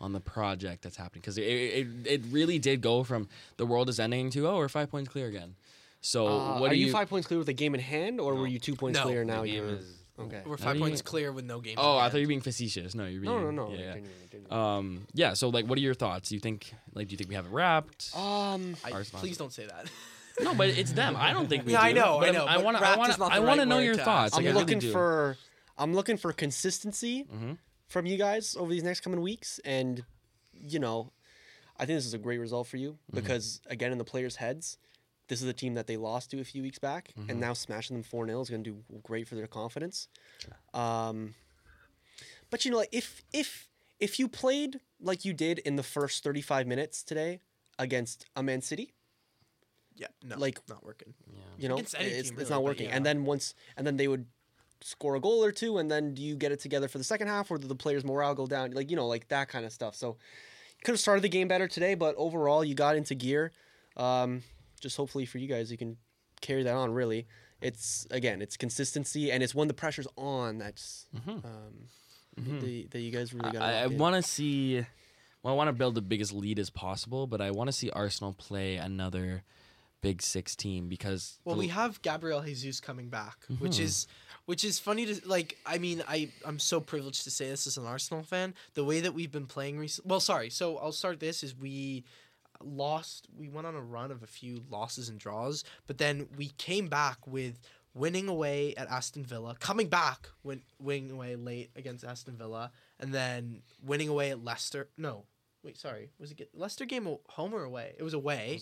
on the project that's happening because it, it it really did go from the world is ending to oh we're five points clear again. So Uh, what are do you, you? five points clear with a game in hand, or were you two points No. clear The now? game You're is- okay. We're five do you- points clear with no games. oh, I thought you were being facetious. No, you're being. No, no, no. Yeah, yeah. genuinely, genuinely. Um, yeah. So like, what are your thoughts? Do You think like, do you think we have it wrapped? Um, I, Arsenal. please don't say that. no, but it's them. I don't think we. Yeah, I know, but I know, I but want to. I wrapped want is not to. the I want to right know word your to thoughts. ask. I'm Like, I really looking do. for I'm looking for consistency Mhm. from you guys over these next coming weeks, and you know, I think this is a great result for you Mm-hmm. because again, in the players' heads, this is a team that they lost to a few weeks back, Mm-hmm. and now smashing them four 0 is going to do great for their confidence. Um, but you know, like if if if you played like you did in the first 35 minutes today against a Man City, yeah, no, Like- not working. you know, Against it's, team, it's not but working. And then once, and then they would score a goal or two, and then do you get it together for the second half, or do the players' morale go down? Like you know, like that kind of stuff. So you could have started the game better today, but overall, you got into gear. Um, just hopefully for you guys, you can carry that on. Really, it's again, it's consistency, and it's when the pressure's on that's um, the, that you guys really got. I, I want to see. Well, I want to build the biggest lead as possible, but I want to see Arsenal play another Big Six team because Well, the- we have Gabriel Jesus coming back, which Mhm. is which is funny to like. I mean, I I'm so privileged to say this as an Arsenal fan. The way that we've been playing recently. Well, sorry. So I'll start this. Is we lost. We went on a run of a few losses and draws, but then we came back with winning away at Aston Villa, coming back win, winning away late against Aston Villa, and then winning away at Leicester. No. Wait, sorry. Was it Leicester game home or away? It was away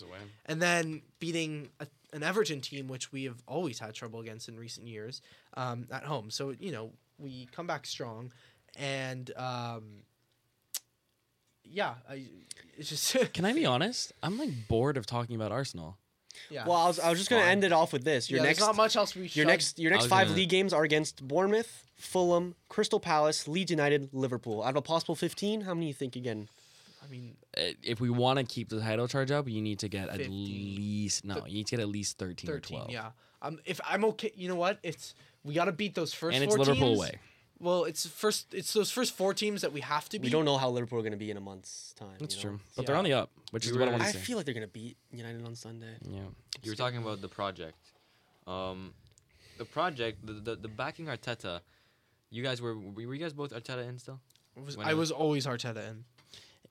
and then beating a, an Everton team, which we have always had trouble against in recent years, um, at home. So you know we come back strong, and um, yeah, I, it's just Can I be honest? I'm like bored of talking about Arsenal. yeah. Well, I was, I was just gonna Fine. end it off with this. Your yeah, next there's not much else we. Your should- next your next five gonna- league games are against Bournemouth, Fulham, Crystal Palace, Leeds United, Liverpool. Out of a possible fifteen, how many do you think again? I mean, Uh, If we want to keep the title charge up, you need to get at least no, you need to get at least thirteen, or thirteen. twelve. Yeah. Um, if I'm okay, you know what? It's we got to beat those first. and it's four Liverpool teams. away. Well, it's first. It's those first four teams that we have to beat. We don't know how Liverpool are going to be in a month's time. That's you know? true, but they're on the up, which We is what I want to see. I feel like they're going to beat United on Sunday. yeah. You were talking about the project. Um, the project, the, the the backing Arteta. You guys were were you guys both Arteta in still? I was, When I it- was always Arteta in.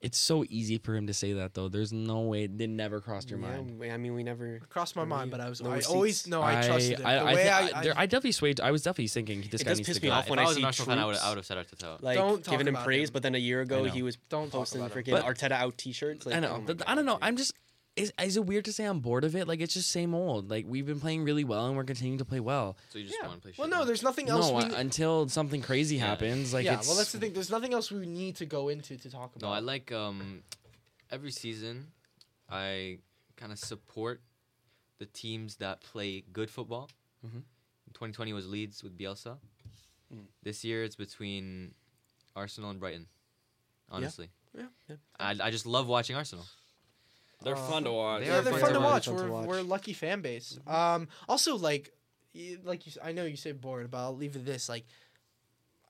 It's so easy for him to say that though. There's no way it never crossed your mind. we- I mean, we never. Crossed my mind, but I was. no I receipts. always no. I, trusted him. I, the I, way I, I, there- I definitely swayed. I was definitely thinking this It guy does needs piss to me go. off if when I I was see an Arsenal fan, I would troops- I would have said Arteta. Like Don't talk giving him about praise, him. but then a year ago he was Don't talk posting about him. freaking But- Arteta out T-shirts. Like, I know. oh God, I don't know. dude. I'm just. Is, is it weird to say I'm bored of it? Like it's just same old. Like we've been playing really well and we're continuing to play well. So you just Yeah. want to play. Well, no, there's nothing else. no, we, uh, until something crazy Yeah. happens. Like yeah, it's, well, that's the thing. There's nothing else we need to go into to talk about. No, I like um every season I kind of support the teams that play good football. Mhm. 2020 was Leeds with Bielsa. Mm. This year it's between Arsenal and Brighton. Honestly. Yeah. Yeah. I, I just love watching Arsenal. They're Uh, fun to watch. they yeah, are they're fun fun to to watch. watch. Fun to We're watch. we're a lucky fan base. Um, also like, y- like you, s- I know you say bored, but I'll leave it this. Like,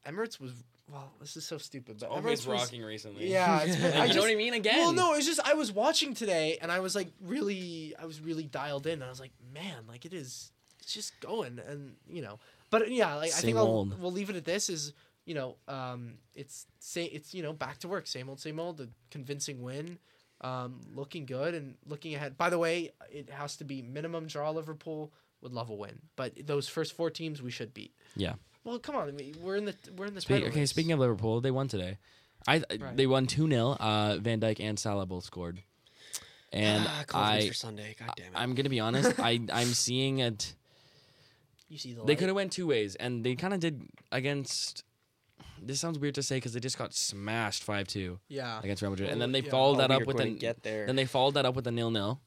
Emirates was well. This is so stupid, but Always Emirates was. rocking recently. Yeah, it's been, Like, I you know what I mean? Again. Well, no, it's just I was watching today, and I was like really, I was really dialed in. And I was like, man, like it is, it's just going, and you know. But yeah, like I think I'll, we'll leave it at this. Is you know, um, it's say it's you know back to work, same old, same old. A convincing win, um, looking good and looking ahead. By the way, it has to be minimum draw. Liverpool would love a win, but those first four teams we should beat. Yeah. Well, come on, I mean, we're in the we're in the Speak, title okay, race. speaking of Liverpool, they won today. I Right. they won two 0 Uh, Van Dijk and Salah both scored, and ah, I for Sunday. God damn it. I'm gonna be honest. I I'm seeing it. you see the They could have went two ways, and they kind of did against. This sounds weird to say because they just got smashed five two yeah. against Real Madrid, and then they yeah. followed Oh, that up with going a get there. then they followed that up with a nil nil,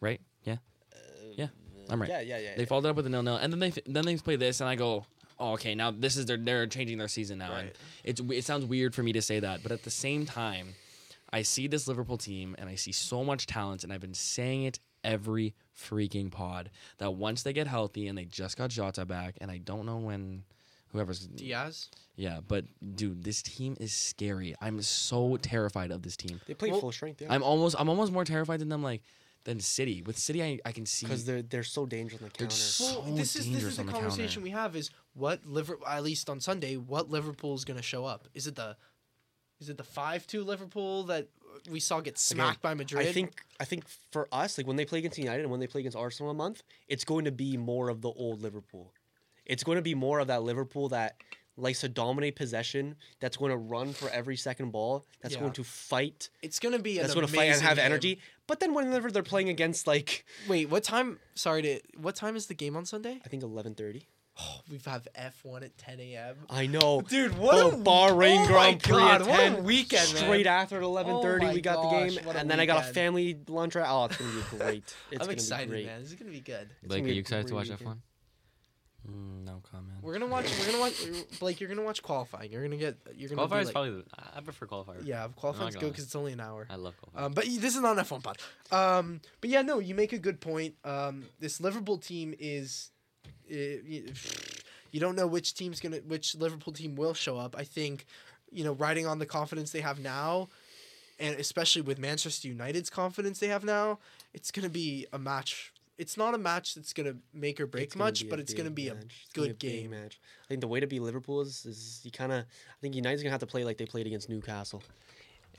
right? Yeah, uh, yeah, I'm right. Yeah, yeah, yeah. They yeah. followed it up with a nil nil, and then they then they play this, and I go, oh, okay, now this is their they're changing their season now, and Right. it's it sounds weird for me to say that, but at the same time, I see this Liverpool team and I see so much talent, and I've been saying it every freaking pod that once they get healthy and they just got Jota back, and I don't know when whoever's Diaz. yeah, but dude, this team is scary. I'm so terrified of this team. They played Well, full strength, yeah. I'm almost I'm almost more terrified than them like than City. With City, I, I can see Because they're they're so dangerous on the They're counter. so Well, this is this is the the conversation counter. we have is what Liverpool at least on Sunday what Liverpool's going to show up. Is it the is it the 5-2 Liverpool that we saw get smacked by Madrid? I think I think for us, like when they play against United and when they play against Arsenal a month, it's going to be more of the old Liverpool. It's going to be more of that Liverpool that likes to dominate possession, that's going to run for every second ball, that's Yeah. going to fight, it's going to be an that's going to fight and have game. energy. But then whenever they're playing against like Wait, what time? Sorry to what time is the game on Sunday? I think eleven thirty. Oh, we have F1 at 10 a.m. I know. Dude, The what a Bahrain oh Grand Prix God, at what a 10, weekend, man. Straight after at eleven thirty, Oh we got the game, what a and then I got a family lunch. Right? Oh, it's gonna be great. It's I'm gonna excited, be great. man. This is going to be good. Blake, are you excited to watch. F1? Mm, no comment. We're going to watch we're going to watch Blake, you're going to watch qualifying. You're going to get you're going to Qualifier is like, probably. The, I prefer qualifier. Yeah, I'm qualifying's good cuz it's only an hour. I love qualifier. Um, but this is not an F1 pod. Um, but yeah, no, you make a good point. Um, this Liverpool team is, uh, y- you don't know which team's gonna, which Liverpool team will show up. I think, you know, riding on the confidence they have now, and especially with Manchester United's confidence they have now, it's gonna be a match. It's not a match that's gonna make or break much, but it's gonna be a. It's gonna good be a big game. match. I think the way to beat Liverpool is, is you kind of. I think United's gonna have to play like they played against Newcastle.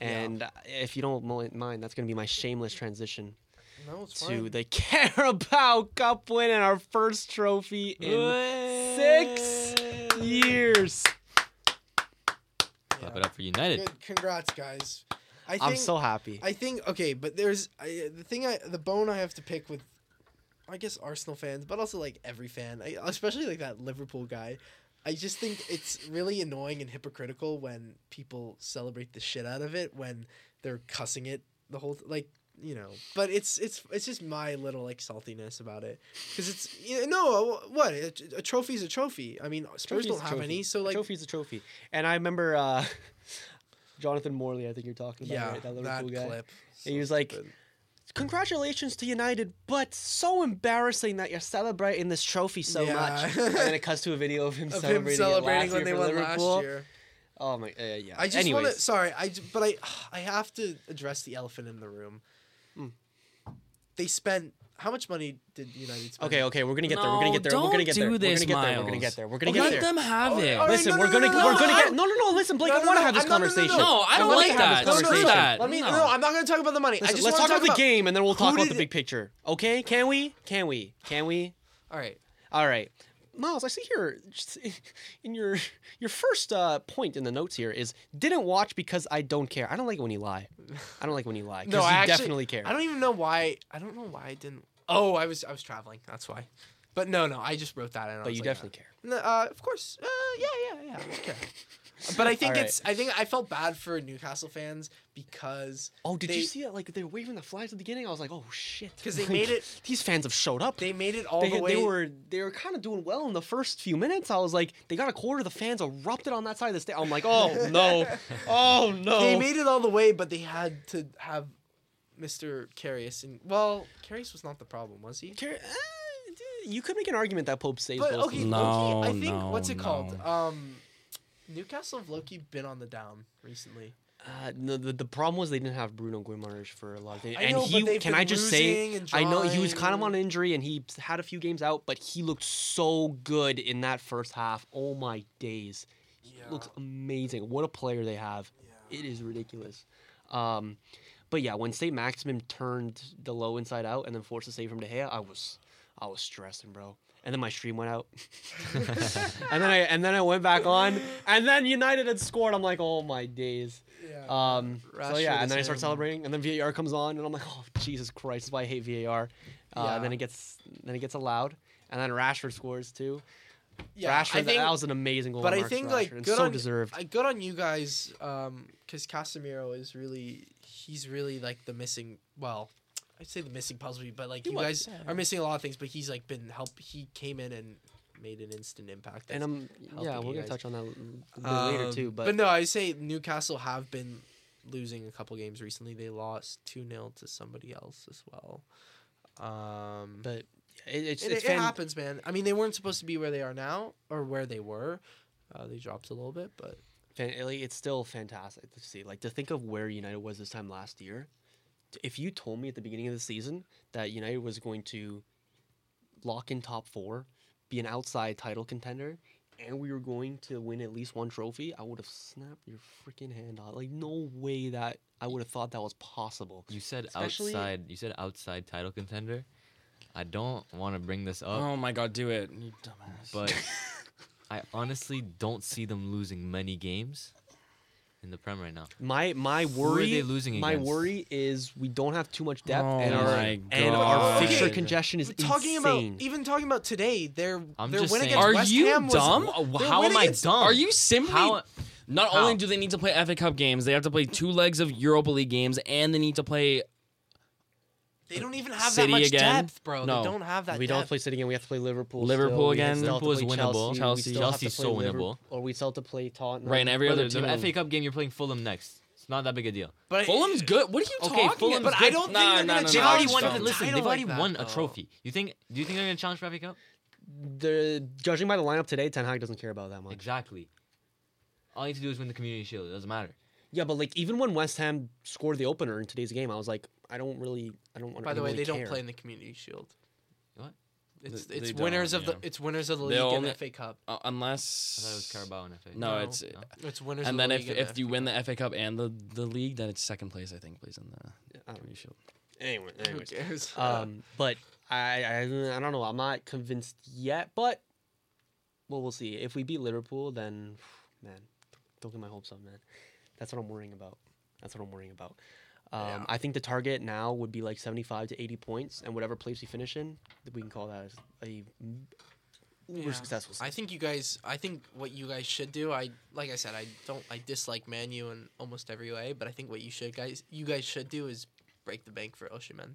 And uh if you don't mind, that's gonna be my shameless transition No, to fine. the Carabao Cup win and our first trophy in six years. Clap it up for United. Good, congrats, guys. I think I'm so happy. I think okay, but there's I, the thing I the bone I have to pick with, I guess Arsenal fans, but also like every fan, I, especially like that Liverpool guy. I just think it's really annoying and hypocritical when people celebrate the shit out of it when they're cussing it the whole like you know. But it's it's it's just my little like saltiness about it because it's you know, no what a, a trophy's a trophy. I mean Spurs don't have any, so A like trophy's a trophy. And I remember uh, Jonathan Morley. I think you're talking about yeah, right? that that guy. clip. And he was like, stupid. Congratulations to United, but so embarrassing that you're celebrating this trophy so Yeah. much. and then it cuts to a video of him of celebrating, him celebrating when they won Liverpool. last year. Oh my, uh, yeah. I just want to. Sorry, I but I I have to address the elephant in the room. Hmm. They spent how much money did United spend? okay, okay, we're gonna get there. We're gonna get there. we're gonna get there. we're gonna get there. We're gonna get there. We're gonna Okay. get Let them have Oh, it. all right, Listen, no, no, we're no, gonna no, we're no, gonna I- get no no no. Listen, Blake, No, I want to no, have this I'm not- no, no, no, conversation. No, I I don't wanna like that. this Screw conversation. that. Let me. No. No, I'm not going to talk about the money. I Listen, just let's want talk about the game and then we'll talk about the big picture. Okay? Can we? Can we? Can we? All right. All right. Miles, I see here in your your first uh, point in the notes here is didn't watch because I don't care. I don't like it when you lie. I don't like when you lie. 'cause No, I actually, definitely care. I don't even know why. I don't know why I didn't. Oh, I was I was traveling. That's why. But no, no, I just wrote that. And but you like, definitely care. No, uh, of course. Uh, yeah, yeah, yeah. Okay. But I think right. it's. I think I felt bad for Newcastle fans because Oh, did they, you see it? Like they were waving the flags at the beginning. I was like, oh shit. Because they Like, made it- These fans have showed up. they made it all they, the way. they were they were kind of doing well in the first few minutes. I was like, they got a quarter. The fans erupted on that side of the stage. I'm like, oh no, oh no. They made it all the way, but they had to have Mr. Karius. And well, Karius was not the problem, was he? Car- eh, you could make an argument that Pope saves But both. okay, No, Loki, I think no, what's it called? Um, Newcastle have Loki been on the down recently. Uh, no, the, the problem was they didn't have Bruno Guimaraes for a lot of things. I And know, he, but they've can been I just say, I know he was kind of on injury and he had a few games out, but he looked so good in that first half. Oh my days. He Yeah. looks amazing. What a player they have. It is ridiculous. Um, but yeah, when St. Maximin turned the low inside out and then forced a save from De Gea, I was I was stressing, bro. And then my stream went out. and then I and then I went back on, and then United had scored. I'm like, oh my days. Yeah. Um, so yeah, and then I start celebrating, and then VAR comes on, and I'm like, oh Jesus Christ, that's why I hate VAR. Uh, And then it gets then it gets allowed, and then Rashford scores too. Yeah, Rashford, I think, that was an amazing goal. but I think like good so on deserved. I, good on you guys, um, because Casemiro is really he's really like the missing. Well, I'd say the missing puzzle, but like He you was, guys yeah. are missing a lot of things. But he's like been help. He came in and made an instant impact. and I'm yeah, we're gonna guys. touch on that a later Um, too. But, but no, I say Newcastle have been losing a couple games recently. They lost two 0 to somebody else as well. Um, But it, it's it, it's it fan- happens, man. I mean, they weren't supposed to be where they are now or where they were. Uh, they dropped a little bit, but fan- it's still fantastic to see. Like to think of where United was this time last year. If you told me at the beginning of the season that United was going to lock in top four, be an outside title contender, and we were going to win at least one trophy, I would have snapped your freaking hand off. Like no way that I would have thought that was possible. You said Especially- outside. You said outside title contender. I don't want to bring this up, Oh my god, do it, you dumbass. but I honestly don't see them losing many games in the Prem right now. My my worry Who are worry they losing my against? worry is we don't have too much depth Oh and our my and our God. fixture Okay. congestion is talking insane. about even talking about today, their I'm their just win saying- against Are West you Ham was dumb? their How win am I against- dumb? Are you simply? How? Not How? only do they need to play FA Cup games, they have to play two legs of Europa League games, and they need to play. They don't even have City that much again? depth, bro. No. They don't have that. Depth. We don't play City again. We have to play Liverpool. Liverpool still. Again. still have to Liverpool is winnable. Chelsea. Chelsea. still Chelsea's so winnable. Or we still have to play Tottenham. Right, and every other team. the FA Cup game, you're playing Fulham next. It's not that big a deal. But Fulham's good. What are you Okay, talking Fulham's about? But I don't think Nah, they're nah, gonna nah, They've already won. the Listen, they've already like that, won a though. trophy. You think? Do you think they're gonna challenge for FA Cup? The judging by the lineup today, Ten Hag doesn't care about that much. Exactly. All you need to do is win the Community Shield. It doesn't matter. Yeah, but like even when West Ham scored the opener in today's game, I was like, I don't really, I don't. Want. To By the way, really they don't play in the Community Shield. What? It's They- it's they winners don't, of the yeah. it's winners of the They'll league only- and FA Cup. Uh, I thought it was Carabao and FA. No, No. it's It's winners. and of then the if league and if you FA win Cup. the FA Cup and the the league, then it's second place. I think plays in the I don't Community Shield. Anyway, who cares? Um, but I, I, I don't know. I'm not convinced yet. But well, we'll see. If we beat Liverpool, then man, don't get my hopes up, man. That's what I'm worrying about. That's what I'm worrying about. Um, Yeah. I think the target now would be like 75 to 80 points, and whatever place we finish in, we can call that as a Yeah. successful. I think you guys. I think what you guys should do. I like I said. I don't. I dislike Manu in almost every way. But I think what you should guys. You guys should do is break the bank for Osimhen.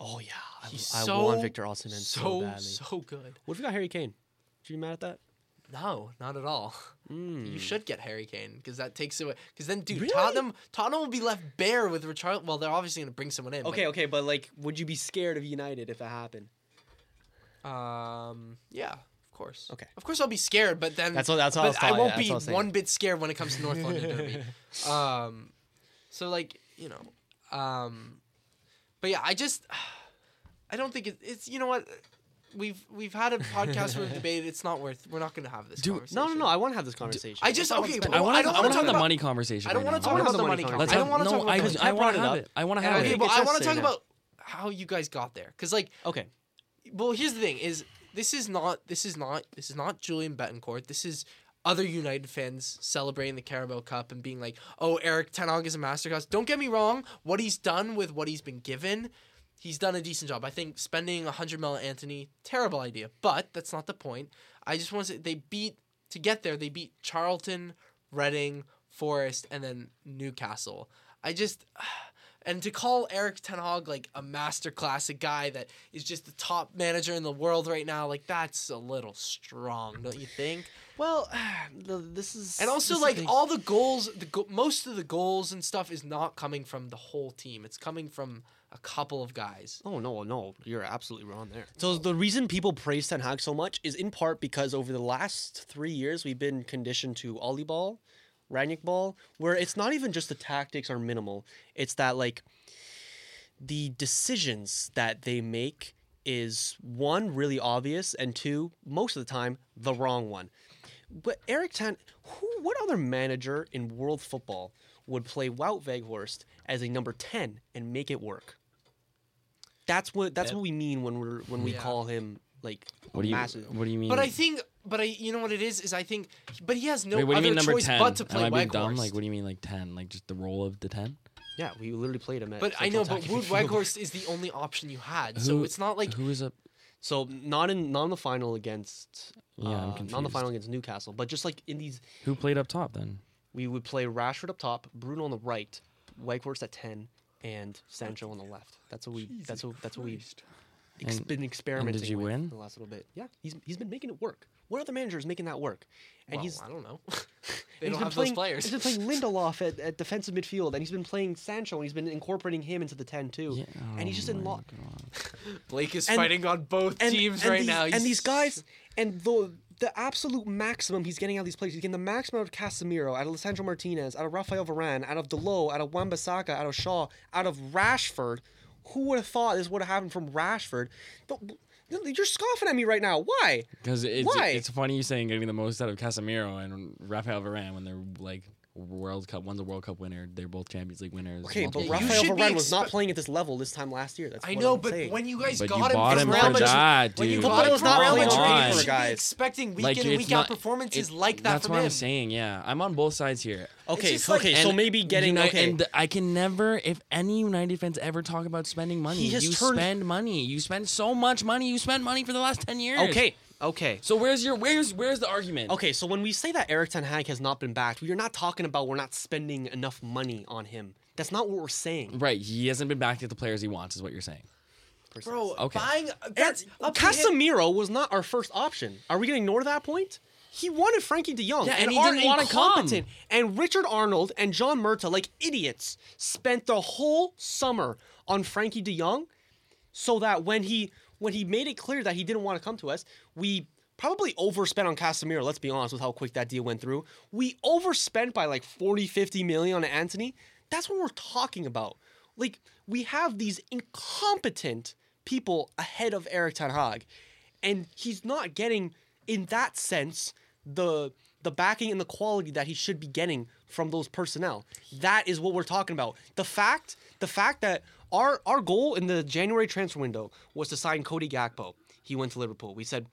oh yeah, I, He's I so want Victor Osimhen so, so badly. so good. What if we got Harry Kane? Should you be mad at that? No, not at all. Mm. You should get Harry Kane because that takes away. Because then, dude, Really? Tottenham, Tottenham will be left bare with Richard. Well, they're obviously going to bring someone in. but- Okay, okay, but like, would you be scared of United if that happened? Um. Yeah. Of course. Okay. Of course, I'll be scared, but then. That's what. That's what I I won't that's be one bit scared when it comes to North London Derby. Um. So like you know, um, but yeah, I just, I don't think it, it's you know what. We've we've had a podcast where we've debated. It's not worth. We're not going to have this conversation. No, no, no. I want to have this conversation. I just- okay, I want to. I wanna talk have the about- money conversation. I don't want to talk about the money. conversation. I don't want to talk about I, the was, money I want to have it. I want to have Okay, it. but I want to talk about how you guys got there, because like Okay. well here's the thing is this is not this is not this is not Julian Betancourt this is other United fans celebrating the Carabao Cup and being like oh Eric Ten Hag is a masterclass don't get me wrong what he's done with what he's been given he's done a decent job I think spending 100 mil on Antony terrible idea but that's not the point I just want to say they beat to get there they beat Charlton Reading Forest and then Newcastle I just and to call Eric Ten Hag like a master class, a guy that is just the top manager in the world right now, like that's a little strong, don't you think? Well, this is. And also, like all the goals, the go- most of the goals and stuff is not coming from the whole team. It's coming from a couple of guys. Oh no, no, you're absolutely wrong there. So the reason people praise Ten Hag so much is in part because over the last three years we've been conditioned to Ole ball, Rangnick ball, where it's not even just the tactics are minimal. It's that like the decisions that they make is one really obvious and two most of the time the wrong one. But Eric Ten, who, what other manager in world football would play Wout Weghorst as a number ten and make it work? That's what that's Pep. what we mean when we're when we Yeah. call him like What do you? massive. What do you mean? But I think, but I, you know what it is, is I think, but he has no Wait, what do other you mean number choice ten? but to play Am I being Weghorst. dumb? Like, what do you mean like ten? Like just the role of the ten? Yeah, we literally played him at. but I know, but Wood Midfield. Weghorst is the only option you had, so Who- it's not like Who is a? So not in not in the final against. Yeah, I'm uh, Not in the final against Newcastle, but just like in these, Who played up top then? we would play Rashford up top, Bruno on the right, Weghorst at ten, and Sancho on the left. That's what we. that's what. That's what we. Ex- been experimenting did you with win? the last little bit. Yeah, he's he's been making it work. What other manager is making that work? And well, he's I don't know. They don't he's have playing, those players. He's been playing Lindelof at, at defensive midfield, and he's been playing Sancho, and he's been incorporating him into the ten too. Yeah, and he's just oh in my lo- Blake is And- fighting on both and, teams and right these, now. And these guys, and the the absolute maximum he's getting out of these players. He's getting the maximum out of Casemiro, out of Lisandro Martinez, out of Rafael Varane, out of Dalot, out of Wan-Bissaka, out of Shaw, out of Rashford. Who would have thought this would have happened from Rashford? But you're scoffing at me right now. Why? Because it's Why? it's funny you saying getting the most out of Casemiro and Rafael Varane when they're like World Cup, one's a World Cup winner, they're both Champions League winners. Okay, but multiple- Rafael should be Varane was not playing at this level this time last year. That's I what know, I'm but saying. when you guys But got you him bought from him Real for Madrid, that, when you dude. got him it's from not Real playing Madrid, you should be guys. expecting week like in and it's week not- out performances it- like that That's from what him. I'm saying. Yeah, I'm on both sides here. okay, just like- okay. so And maybe getting Uni- okay. And I can never, if any United fans ever talk about spending money, He has you turned- spend money. You spend so much money. You spend money for the last ten years. okay, okay. So where's your where's where's the argument? Okay, so when we say that Eric Ten Hag has not been backed, we are not talking about we're not spending enough money on him. That's not what we're saying. Right, he hasn't been backed at the players he wants, is what you're saying. Bro, Okay. buying that's And up to. Casemiro was not our first option. Are we going to ignore that point? He wanted Frenkie de Jong. Yeah, and he didn't wanna come. And Richard Arnold and John Murtough, like idiots, spent the whole summer on Frenkie de Jong, so that when he when he made it clear that he didn't want to come to us, we probably overspent on Casemiro. Let's be honest with how quick that deal went through. We overspent by like 40, 50 million on Antony. That's what we're talking about. Like we have these incompetent people ahead of Eric Ten Hag, and he's not getting, in that sense, the the backing and the quality that he should be getting from those personnel. That is what we're talking about. The fact, the fact that our our goal in the January transfer window was to sign Cody Gakpo. He went to Liverpool. We said,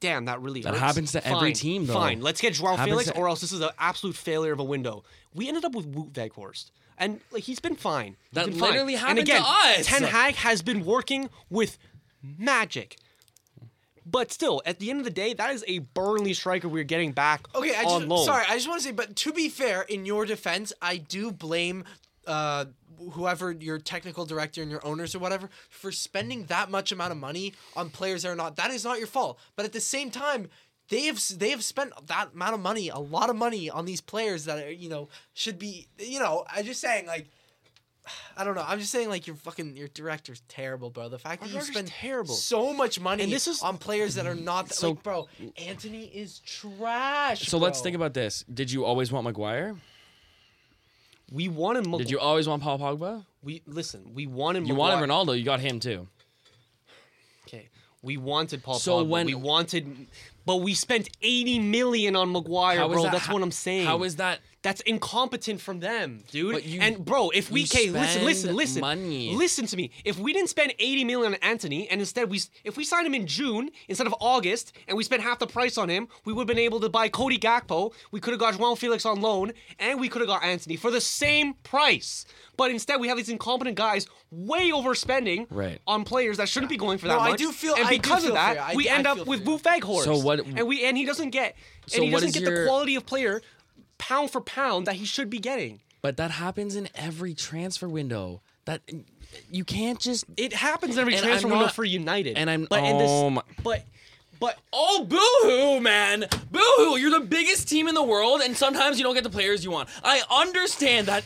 "Damn, that really That hurts." happens to every team, though. Fine, let's get Joao Happens Felix, to- or else this is an absolute failure of a window. We ended up with Wout Weghorst, and like he's been fine. He's That been fine. literally and happened to again, us. Ten Hag has been working with magic. But still, at the end of the day, that is a Burnley striker we're getting back Okay, I on just loan. sorry, I just want to say, but to be fair, in your defense, I do blame uh whoever your technical director and your owners or whatever for spending that much amount of money on players that are not that is not your fault. But at the same time, they have they have spent that amount of money, a lot of money on these players that are, you know, should be you know, I'm just saying like I don't know. I'm just saying, like your fucking your director's terrible, bro. The fact Our that you spend terrible. so much money And this is- on players that are not that, So- like, bro. Antony is trash. So let's think about this. Did you always want Maguire? We wanted. Mag- Did you always want Paul Pogba? We listen. We wanted. You Maguire- wanted Ronaldo. You got him too. Okay. We wanted Paul So Pogba. when- we wanted, but we spent eighty million on Maguire, bro. that- That's how- what I'm saying. How is that? That's incompetent from them, dude. But you- and bro, if we you okay, listen, listen, listen, money. listen to me. If we didn't spend 80 million on Antony, and instead we, if we signed him in June instead of August, and we spent half the price on him, we would have been able to buy Cody Gakpo. We could have got Joao Felix on loan, and we could have got Antony for the same price. But instead, we have these incompetent guys way overspending Right. on players that shouldn't be going for that No, I do feel- and I do because feel of that. I- we I end up with for you. Booth So what- And we and he doesn't get So and he doesn't is get the quality of player pound for pound that he should be getting. But that happens in every transfer window. That you can't just. It happens in every transfer I'm window for United. and I'm- but in this, oh my- but but Oh, boo-hoo, man. Boo-hoo. You're the biggest team in the world, and sometimes you don't get the players you want. I understand that,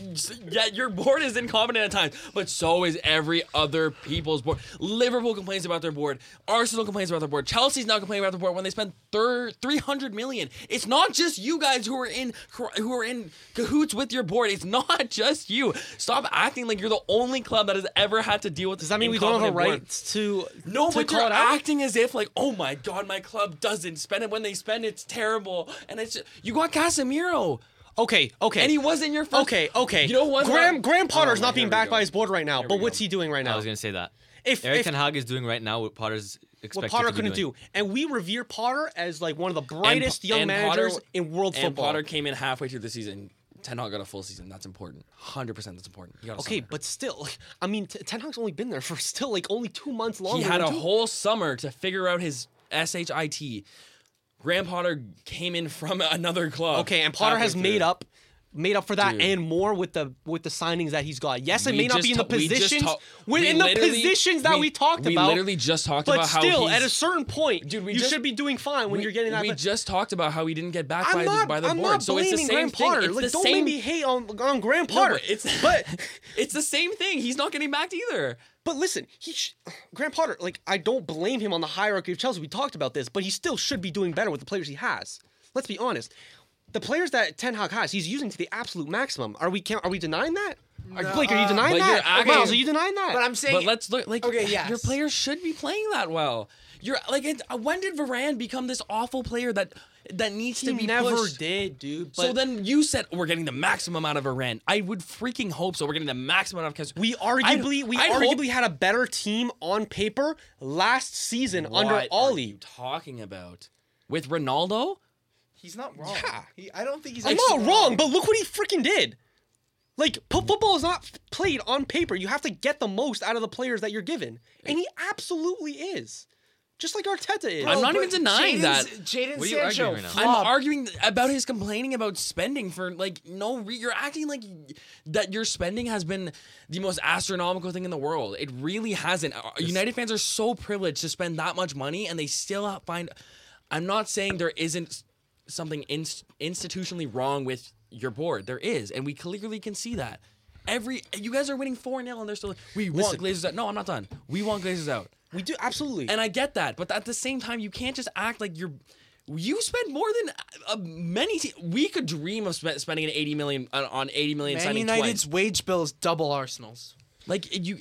that your board is incompetent at times, but so is every other people's board. Liverpool complains about their board. Arsenal complains about their board. Chelsea's now complaining about their board when they spend thir- 300 million. It's not just you guys who are in who are in cahoots with your board. It's not just you. Stop acting like you're the only club that has ever had to deal with does that mean we don't have a right board. to No, to but you're acting as if like, oh my god, my club doesn't spend it. When they spend, it's terrible. And it's you got Casemiro, Okay, okay. and he wasn't your first. okay, okay. You know what? Graham Graham oh, Potter's Oh, not being backed go. by his board right now. Here But what's go. he doing right now? I was gonna say that. If, Eric if Ten Hag is doing right now what Potter's what Potter couldn't doing. do, and we revere Potter as like one of the And- brightest young and managers Potter- in world And football. Potter came in halfway through the season. Ten Hag got a full season. That's important. Hundred percent. That's important. You got a Okay, summer. but still, I mean, Ten Hag's only been there for still like only two months longer. he had a two- whole summer to figure out his shit. Graham Potter came in from another club. Okay, and Potter has made up made up for that Dude. and more with the with the signings that he's got. Yes, it We may not be in the ta- we positions ta- when we in the positions that we, we- talked we about. literally just talked but about how still, at a certain point, Dude, we you just- should be doing fine when we, you're getting that. We but just talked about how he didn't get back I'm by not, the by the I'm board. not so it's blaming the same thing. Potter. It's Like, the don't same, make me hate on on Graham No, Potter. but it's but it's the same thing. He's not getting back either. But listen, he sh- Graham Potter, like I don't blame him on the hierarchy of Chelsea. We talked about this, but he still should be doing better with the players he has. Let's be honest. The players that Ten Hag has, he's using to the absolute maximum. Are we count, are we denying that? Are, No, Blake, are you uh, denying but you're that? acting- Miles, are you denying that? But I'm saying, But let's look like Okay, your yes. players should be playing that well. You're like it, when did Varane become this awful player that that needs he to be never pushed? did, dude. But so then you said we're getting the maximum out of Varane. I would freaking hope so. We're getting the maximum out of because we arguably we I'd hope- arguably had a better team on paper last season under What are Ole. you talking about with Ronaldo? He's not wrong. Yeah. He, I don't think he's. I'm not wrong, but look what he freaking did. Like, po- football is not played on paper. You have to get the most out of the players that you're given. And he absolutely is. Just like Arteta is. I'm not even denying Jadon's- that. Jaden What are you Sancho arguing right now? I'm arguing about his complaining about spending for like no. Re- you're acting like that your spending has been the most astronomical thing in the world. It really hasn't. Uh, United fans are so privileged to spend that much money, and they still find. I'm not saying there isn't something inst- institutionally wrong with your board. There is, and we clearly can see that. Every you guys are winning four 0 and they're still. We want Glazers out. No, I'm not done. We want Glazers out. we do, absolutely. And I get that, but at the same time, you can't just act like you're. You spend more than uh, many. Te- we could dream of spe- spending an eighty million on, on eighty million Man signing United's twice. wage bill is double Arsenal's. Like you,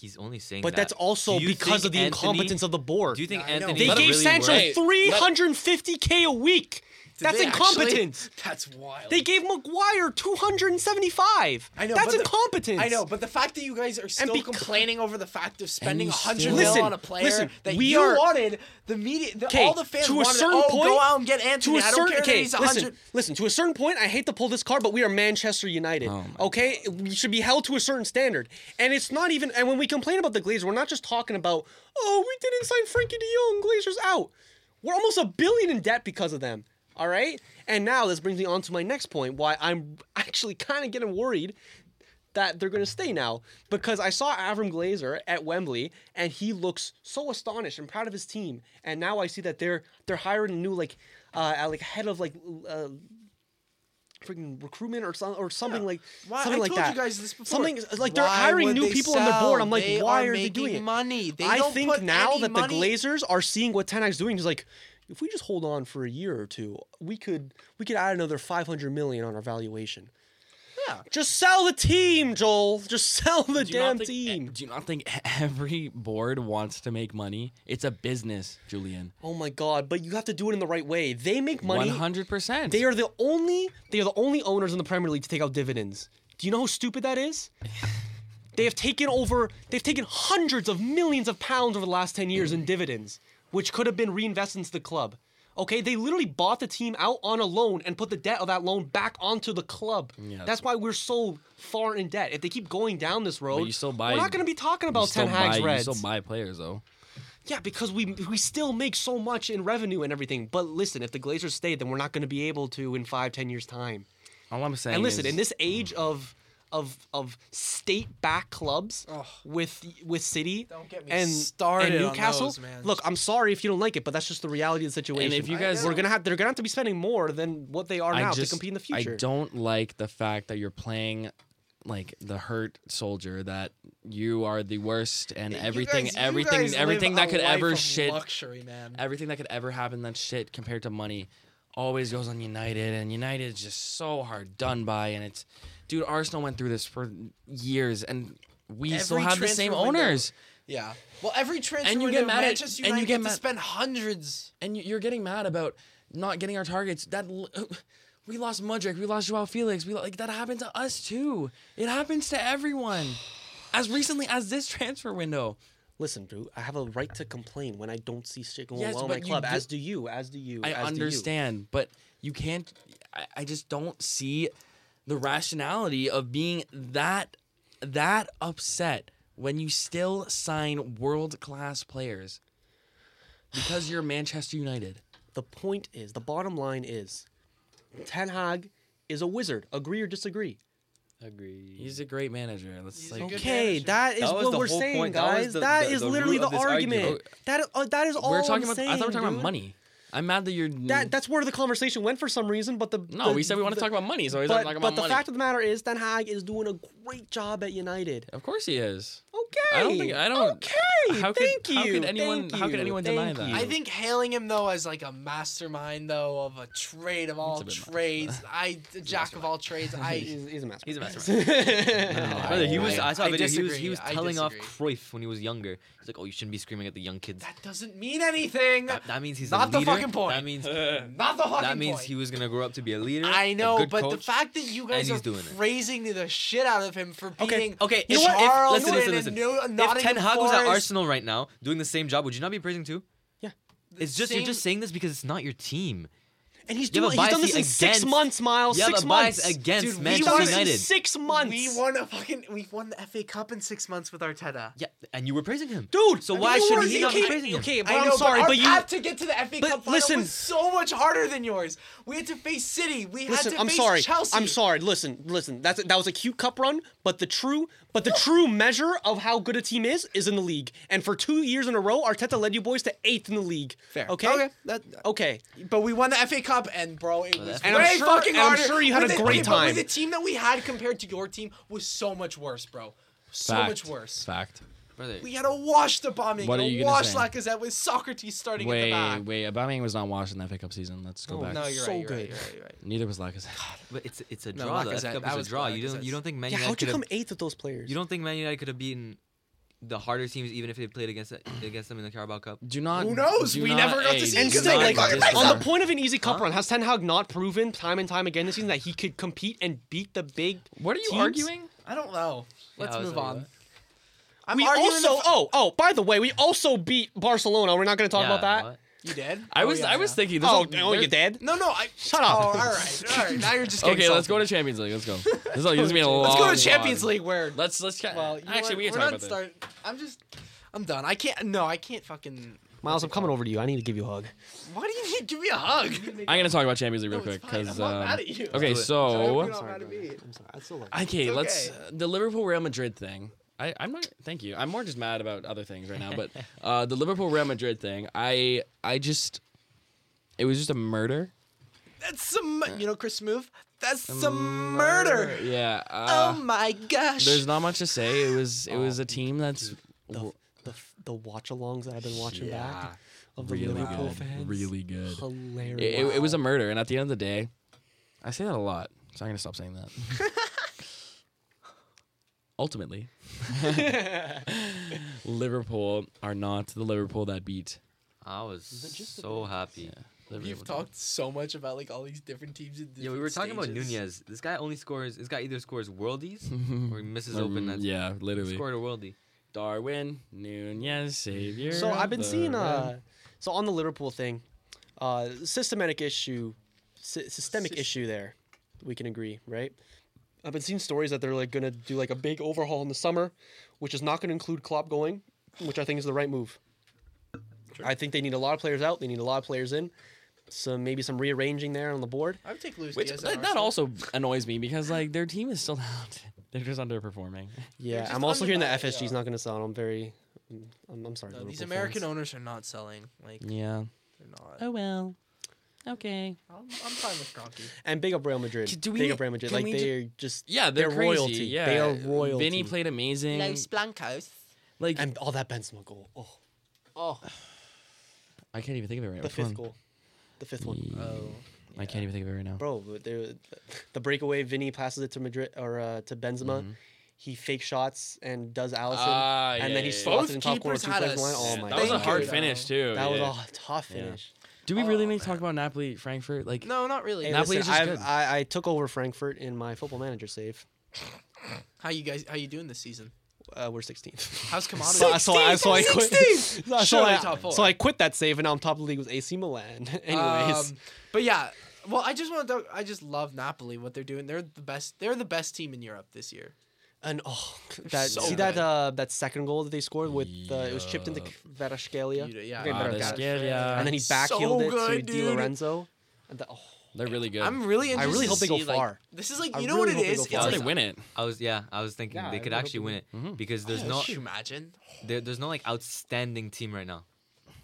He's only saying but that. that's also Do you because think of the Antony- incompetence of the board. Do you think I know. Antony? they Let gave really Sancho works? 350k a week. Did That's they actually? incompetence. That's wild. They gave Maguire 275. I know. That's but the- incompetence. I know, but the fact that you guys are still bec- complaining over the fact of spending you 100 still- mil Listen, on a player listen, that we you are- wanted, the media, the, 'Kay, all the fans to a wanted, certain oh, point- go out and get to Antony. a I don't certain care that okay, he's 100. listen, listen. To a certain point, I hate to pull this card, but we are Manchester United. Oh my okay, we should be held to a certain standard, and it's not even. And when we complain about the Glazers, we're not just talking about, oh, we didn't sign Frenkie de Jong, Glazers out. We're almost a billion in debt because of them. All right, and now this brings me on to my next point. Why I'm actually kind of getting worried that they're going to stay now because I saw Avram Glazer at Wembley and he looks so astonished and proud of his team. And now I see that they're they're hiring a new like uh like head of like uh freaking recruitment or something or something Yeah. like Why- something I like told that. you guys this before. Something like they're Why hiring new people on their board. I'm like, They why are are, they doing it? money. They I think now that the Glazers are seeing what Ten Hag's doing, he's like, if we just hold on for a year or two, we could we could add another 500 million on our valuation. Yeah. Just sell the team, Joel. Just sell the do damn think- team. Do you not think every board wants to make money? It's a business, Julian. Oh my god, but you have to do it in the right way. They make money. One hundred percent. They are the only they are the only owners in the Premier League to take out dividends. Do you know how stupid that is? They have taken over they've taken hundreds of millions of pounds over the last 10 years in dividends, which could have been reinvested into the club. Okay, they literally bought the team out on a loan and put the debt of that loan back onto the club. Yeah, that's, that's- why we're so far in debt. If they keep going down this road, you still buy- we're not going to be talking about Ten Hag's buy, Reds. You still buy players though. Yeah, because we we still make so much in revenue and everything. But listen, if the Glazers stay, then we're not going to be able to in five, ten years time. All I'm saying. And listen, is, in this age of of of state back clubs Ugh. with with City Don't get me and, started and on Newcastle. those, man. Look, I'm sorry if you don't like it, but that's just the reality of the situation. And if you guys- we're gonna have they're gonna have to be spending more than what they are I now just, to compete in the future. I don't like the fact that you're playing like the hurt soldier that you are the worst and You everything guys- you everything everything that could ever shit luxury, man. everything that could ever happen that shit compared to money always goes on United and United is just so hard done by and it's dude Arsenal went through this for years and we still have the same transfer window- owners Yeah. Well, every transfer And you get mad at- Manchester and you get get mad- to spend hundreds. and you- you're getting mad about not getting our targets. That we lost Mudryk, we lost Joao Felix. We like that happened to us too. It happens to everyone. As recently as this transfer window. Listen, dude, I have a right to complain when I don't see shit going Yes, well in my club. do- as do you. As do you. I as do you. understand, but you can't. I, I just don't see the rationality of being that that upset when you still sign world class players because you're Manchester United. the point is, the bottom line is, Ten Hag is a wizard. Agree or disagree? Agree. He's a great manager. Let's He's a like good Okay, manager. that is That what we're saying, point. That guys. the- that the- is the literally the argument. argument. That is, uh, that is all we're I'm talking about. saying, I thought we were talking dude. about money. I'm mad that you're. That that's where the conversation went for some reason, but the no, the- we said we want to talk about money, so he's But, talking but about the fact of the matter is, Ten Hag is doing a great job at United. of course he is. Okay. I don't think- I don't- Okay. how could- thank you. how could anyone- thank how could you, anyone thank deny that? I think hailing him though as like a mastermind though of a trade of all a bit much. trades. I a jack of all trades. I he's, he's a master. He's a mastermind. Brother, he was. I- I, saw a I video. He was. disagree. He was I telling off disagree. Cruyff when he was younger. He's like, "Oh, you shouldn't be screaming at the young kids." that doesn't mean anything. That, that means he's Not a the leader. fucking point. That means Not the fucking point. that means point. he was gonna grow up to be a leader. I a know, good but the coach. fact that you guys and are he's doing it. praising the shit out of him for Okay, being Okay, You if, know what? If- if, Charlton listen, listen, and listen. New- uh, If Ten Hag was at Arsenal right now doing the same job, would you not be praising too? Yeah. It's just same- you're just saying this because it's not your team. And he's You have doing. a He's done this in six months, Miles. You have six a bias months. against Dude, we Manchester won He's done this in United. six months. We won a fucking. We won the FA Cup in six months with Arteta. Yeah, and you were praising him, Dude, So I mean, why shouldn't he not be praising him? Okay, but I I'm know, sorry, but, but our you. path to get to the FA but Cup final listen- was so much harder than yours. We had to face City. We had Listen, to I'm face sorry. Chelsea. I'm sorry. Listen, listen. That's that was a cute cup run, but the true, but the true measure of how good a team is is in the league. And for two years in a row, Arteta led you boys to eighth in the league. Fair. Okay. Okay. That, Okay. But we won the FA Cup, and bro, it was And I'm way sure- fucking and I'm harder. sure you had With a the- great okay, but with time. the team that we had compared to your team was so much worse, bro. So Fact. much worse. Fact. Brother. We had a wash the bombing. What and are you gonna wash say? Lacazette with Sokratis starting at the back. Wait, back. wait. Aubameyang was not washed in that FA Cup season. Let's go Oh, back. No, you're So right. You're good. right. You're right. You're right. Neither was Lacazette. But it's it's a No, draw. the Lacazette, FA Cup that is was a draw. You don't Lacazette's. you don't think Man Yeah. United How'd you could come have eighth with those players? you don't think Man United could have beaten the harder teams even if they played against against them in the Carabao Cup? Do not. Who knows? do We not- never got to hey, see And do still, not like, fucking disrespect- on the point of an easy cup Huh? run, has Ten Hag not proven time and time again this season that he could compete and beat the big? What are you teams? arguing? I don't know. Let's I was move like, on. what? I'm we arguing also, the f- oh, oh, by the way, we also beat Barcelona. We're not going to talk Yeah, about that. what? you did. I Oh, was. yeah, I was yeah. thinking. there's Oh, a- oh, you there- dead? No, no. I Shut up. Oh, all right, all right. Now you're just getting Okay, let's go to. Champions League. Let's go. This is, like, this is being a long. Let's go to Champions. League where. Let's let's. ca- Well, you know actually, what? we can We're talk not about this. start. I'm just. I'm done. I can't. No, I can't fucking. Miles, I'm coming over to you. I need to give you a hug. Why do you need? Give me a hug. I'm gonna talk about Champions League No, real it's quick fine. because. I'm not um, mad at you. okay, do it. so You're not mad at me. I'm sorry. I still love okay, It's let's okay. the Liverpool Real Madrid thing. I, I'm not. Thank you. I'm more just mad about other things right now. But uh, the Liverpool Real Madrid thing, I I just it was just a murder. That's some. You know, Chris Move. That's some murder. Yeah. Uh, oh my gosh. there's not much to say. It was it was a team that's the, the, the watch alongs that I've been watching yeah, back of the really Liverpool good, fans. really good. Hilarious. It, it, it was a murder, and at the end of the day, I say that a lot, so I'm gonna stop saying that. Ultimately, Liverpool are not the Liverpool that beat. I was just so happy. You've Liverpool. talked so much about like all these different teams. In Yeah, we were talking about Nunez. This guy only scores. This guy either scores worldies or he misses Um, open. That's yeah, literally. scored a worldie. Darwin Nunez, savior. So I've been seeing uh so on the Liverpool thing, uh systematic issue sy- systemic Sys- issue there. We can agree, right? I've been seeing stories that they're like gonna do like a big overhaul in the summer, which is not gonna include Klopp going, which I think is the right move. Sure. I think they need a lot of players out, they need a lot of players in. Some maybe some rearranging there on the board. I would take Luis Which Diaz. that, that also annoys me because like their team is still talented. They're just underperforming. Yeah, just I'm also hearing that undervalued, FSG's yeah. not gonna sell. I'm very I'm, I'm sorry. No, these American fans. owners are not selling. Like Yeah. they're not. Oh well. Okay. I'm, I'm fine with Kroenke. And big up Real Madrid. K- do big up Real Madrid. can Like we ju- they're just Yeah, they're, They're crazy. royalty. Yeah, They are royalty. Vinny played amazing. Los Blancos. like and all that Benzema goal. Oh, oh, I can't even think of it right now. the Which fifth one? goal, the fifth one. Yeah. Oh. I can't even think of it right now. Bro, the the breakaway, Vinny passes it to Madrid or uh, to Benzema. Mhm. He fake shots and does Alisson, Ah, and yeah, then he yeah, yeah. slots Both it in top corner, keepers two had players a line. Oh s- my that was a god, hard you, finish too. that was yeah. a tough Yeah. finish. Do we really Oh, need to talk about Napoli, Frankfurt? Like, No, not really. Hey, Napoli listen, is just I've- good. I, I took over Frankfurt in my football manager save. How you guys? How you doing this season? Uh, we're 16th. How's Kamada? So, so, I, so I quit. 16th! so, I, so I quit that save, and now I'm top of the league with AC Milan. Anyways, Um, but yeah, well, I just want to. I just love Napoli. What they're doing. They're the best. They're the best team in Europe this year. And oh, that so see that good. uh, that second goal that they scored with uh, it was chipped into Yup. Varaskelia. You- yeah, Okay, Ah, better the got it. Scalia. and then he So backheeled it to good, Di dude. Lorenzo. And the, oh, They're really good. I'm really interested. I interested. really to hope they go see, like- far. this is like I you know really what hope it they It's far. How like, they win it. I was yeah, I was thinking Yeah, they could really actually win it they Mhm. because there's oh, no could you imagine? there, there's no like outstanding team right now.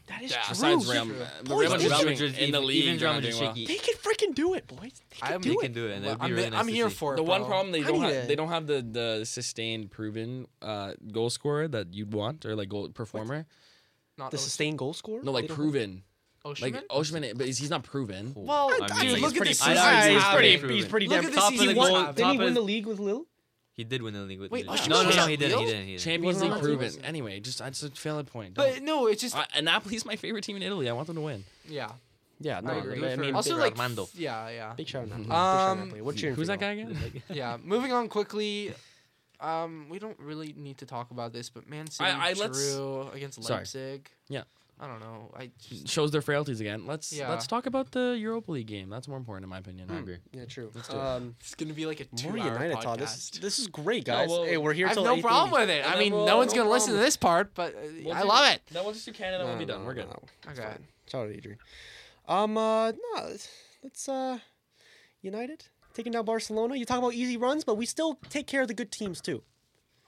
That is Yeah, true. besides Real, true. but Boys, Real they Madrid should- in the league, even they're Real Madrid well. They can freaking do it, boys. They can I'm- do They it. can do it, and it would I'm, really nice I'm here see. for it. The one problem they I don't need have, a- they don't have the the sustained proven uh, goal scorer that you'd want or like goal performer. Not The Osh- sustained goal scorer. No, like They don't- proven. Osimhen? Like Osimhen, but he's he's not proven. Well, I dude, mean, look he's at pretty- this season. he's he's pretty He's pretty Look at the season the he's What? goal- having. Didn't he top win the league with Lille? He did win the league with. Wait, Lille. Osimhen no, no, was no, at he didn't. He Lille? didn't. He didn't. Champions wasn't League on the proven. team. Anyway, just that's a valid point. But Don't- no, it's just uh, and Napoli's my favorite team in Italy. I want them to win. yeah. Yeah, no, I agree. I mean, also big like Armando. yeah, yeah, big shout out. Big shout out Um, Napoli. What cheering Who's that y'all? guy again? yeah. Moving on quickly. Um, we don't really need to talk about this, but Man City I- let's- drew against Sorry. Leipzig. Yeah. I don't know. I just, Shows their frailties again. Let's Yeah. let's talk about the Europa League game. That's more important in my opinion. I agree. Yeah, true. Let's do it. Um, it's gonna be like a more two-hour United podcast. talk. This is this is great, No, guys. well, hey, we're here I have till no 8:30. problem with it. I mean, no we'll- one's no gonna listen to this part, but uh, We'll I do- love it. No, we'll just do Canada. No, we'll be no, done. no, We're no, good. no. It's Okay. fine. Shout out Adrian. Um, uh, no, let's uh, United taking down Barcelona. You talk about easy runs, but we still take care of the good teams too.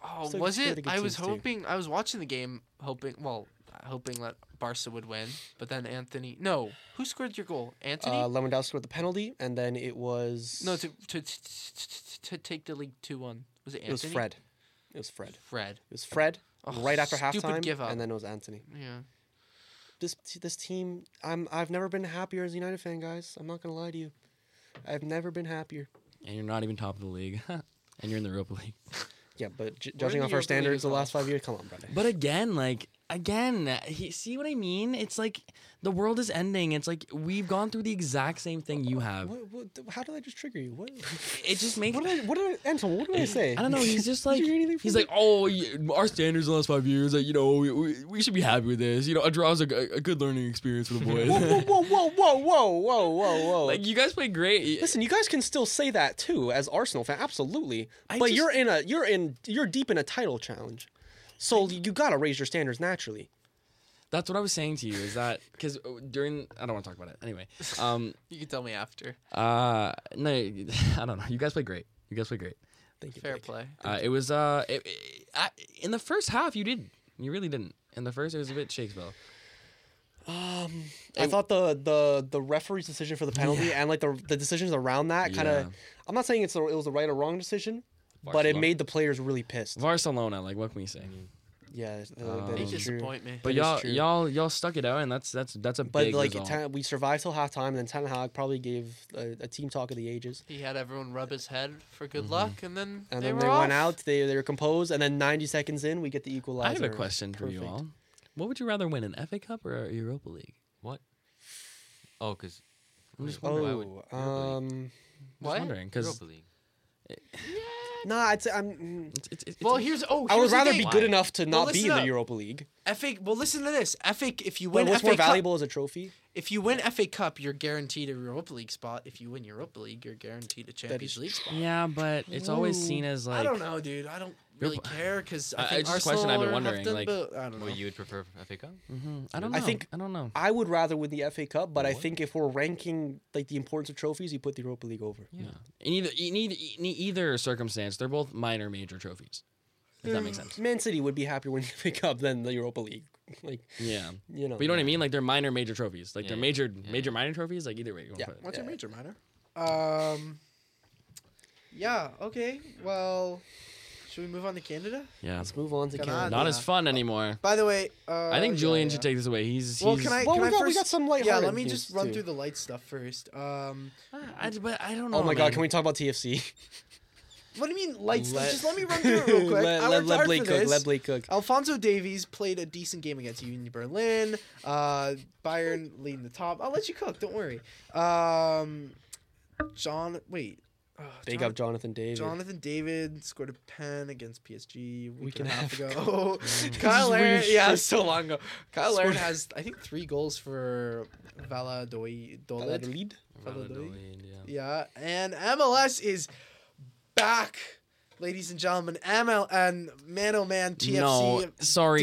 Oh, Still was it? I was teams, too. hoping. I was watching the game, hoping. Well, hoping that Barca would win, but then Antony. No, who scored your goal? Antony. Uh, Lewandowski scored the penalty, and then it was no, to to, to to to take the league two one. Was it Antony? it was Fred. It was Fred. Fred. It was Fred Oh, right after stupid halftime, give up. and then it was Antony. Yeah. This this team, I'm I've never been happier as a United fan, guys. I'm not gonna lie to you. I've never been happier. And you're not even top of the league, and you're in the Europa League. Yeah, but j- judging off our standards the last five years, come on, brother. But again, like again, he, see what I mean? It's like the world is ending. It's like we've gone through the exact same thing you have. What, what, how did I just trigger you? What? It just makes. What did I? What did I? Anton, what did I say? I don't know. He's just like he's me? like, oh, our standards in the last five years. Like, you know, we, we, we should be happy with this. You know, a draw's a, a good learning experience for the boys. whoa, whoa, whoa, whoa, whoa, whoa, whoa, whoa! Like you guys play great. Listen, you guys can still say that too as Arsenal fan, absolutely. I but just, you're in a you're in you're deep in a title challenge so you gotta raise your standards naturally. That's what I was saying to you. Is that because during I don't want to talk about it anyway. Um. You can tell me after. Uh. No. I don't know. You guys play great. You guys play great. Thank you. Fair Blake. play. Uh, it was uh, it, it- I, in the first half you did, you really didn't. In the first, it was a bit Shakespeare. Um, I thought the the the referee's decision for the penalty and like the the decisions around that kind of. Yeah. I'm not saying it's a, it was the right or wrong decision, but it Barcelona. made the players really pissed. Barcelona, like what can we say? Yeah, uh, Um, that They is true. disappoint me. But That is y'all, true. y'all, y'all stuck it out, and that's that's that's a But big like result. ten, we survived till halftime, and then Ten Hag probably gave a, a team talk of the ages. He had everyone rub his head for good luck, and then And they then were they off. went out. They they were composed, and then 90 seconds in, we get the equalizer. I have a question for you Perfect. all. What would you rather win, an FA Cup or a Europa League? What? Oh, because I'm just Why wondering. would Oh, Europa League? um, Just What? wondering because Europa League. Nah, it's I'm. mm, it's, it's, it's, Well, here's oh. I would here's the rather thing. be good enough to not be in the up. Europa League. FA. Well, listen to this. FA. If you But win what's FA more Cup, valuable as a trophy? if you win FA Cup, you're guaranteed a Europa League spot. If you win Europa League, you're guaranteed a Champions League spot. yeah, but it's always seen as like I don't know, dude. I don't really care because I I- think it's just a question I've been wondering, Houghton, like- but I don't know. Well, you would prefer FA Cup? Mhm. I don't know. I think- I don't know. I would rather win the FA Cup, but I think if we're ranking like the importance of trophies, you put the Europa League over. Yeah. In either in either, in either circumstance, they're both minor major trophies. If that makes sense. Man City would be happier winning the FA Cup than the Europa League. Like Yeah. you know. But you know what I mean? Like they're minor major trophies. Like they're Yeah. major Yeah. major minor trophies. Like either way. you Yeah. put it. What's your major minor? Um. Yeah. Okay. Well, should we move on to Canada? Yeah. Let's move on to Canada. Canada. Not as fun anymore. By the way, uh, I think Julian yeah. should take this away. He's, Well, he's can I? Well, can we I got first? we got some light. yeah. Let me just run too. through the light stuff first. Um. I, but I don't know. Oh my man. God! Can we talk about TFC? What do you mean light stuff? Let- Just let me run through it real quick. let, I let, worked let hard Blake for cook. this. Let Blake cook. Alphonso Davies played a decent game against Union Berlin. Uh, Bayern leading the top. I'll let you cook. Don't worry. Um, John, wait. Uh, Big Jon- up Jonathan David. Jonathan David scored a pen against PSG a week, Week and a half ago. ago. Cyle is yeah, so long ago. Cyle Larin has, I think, three goals for Valladolid. Valladolid. Valladolid. Valladolid, yeah. Yeah, and MLS is back ladies and gentlemen, ML and Man Oh Man TFC. No, sorry.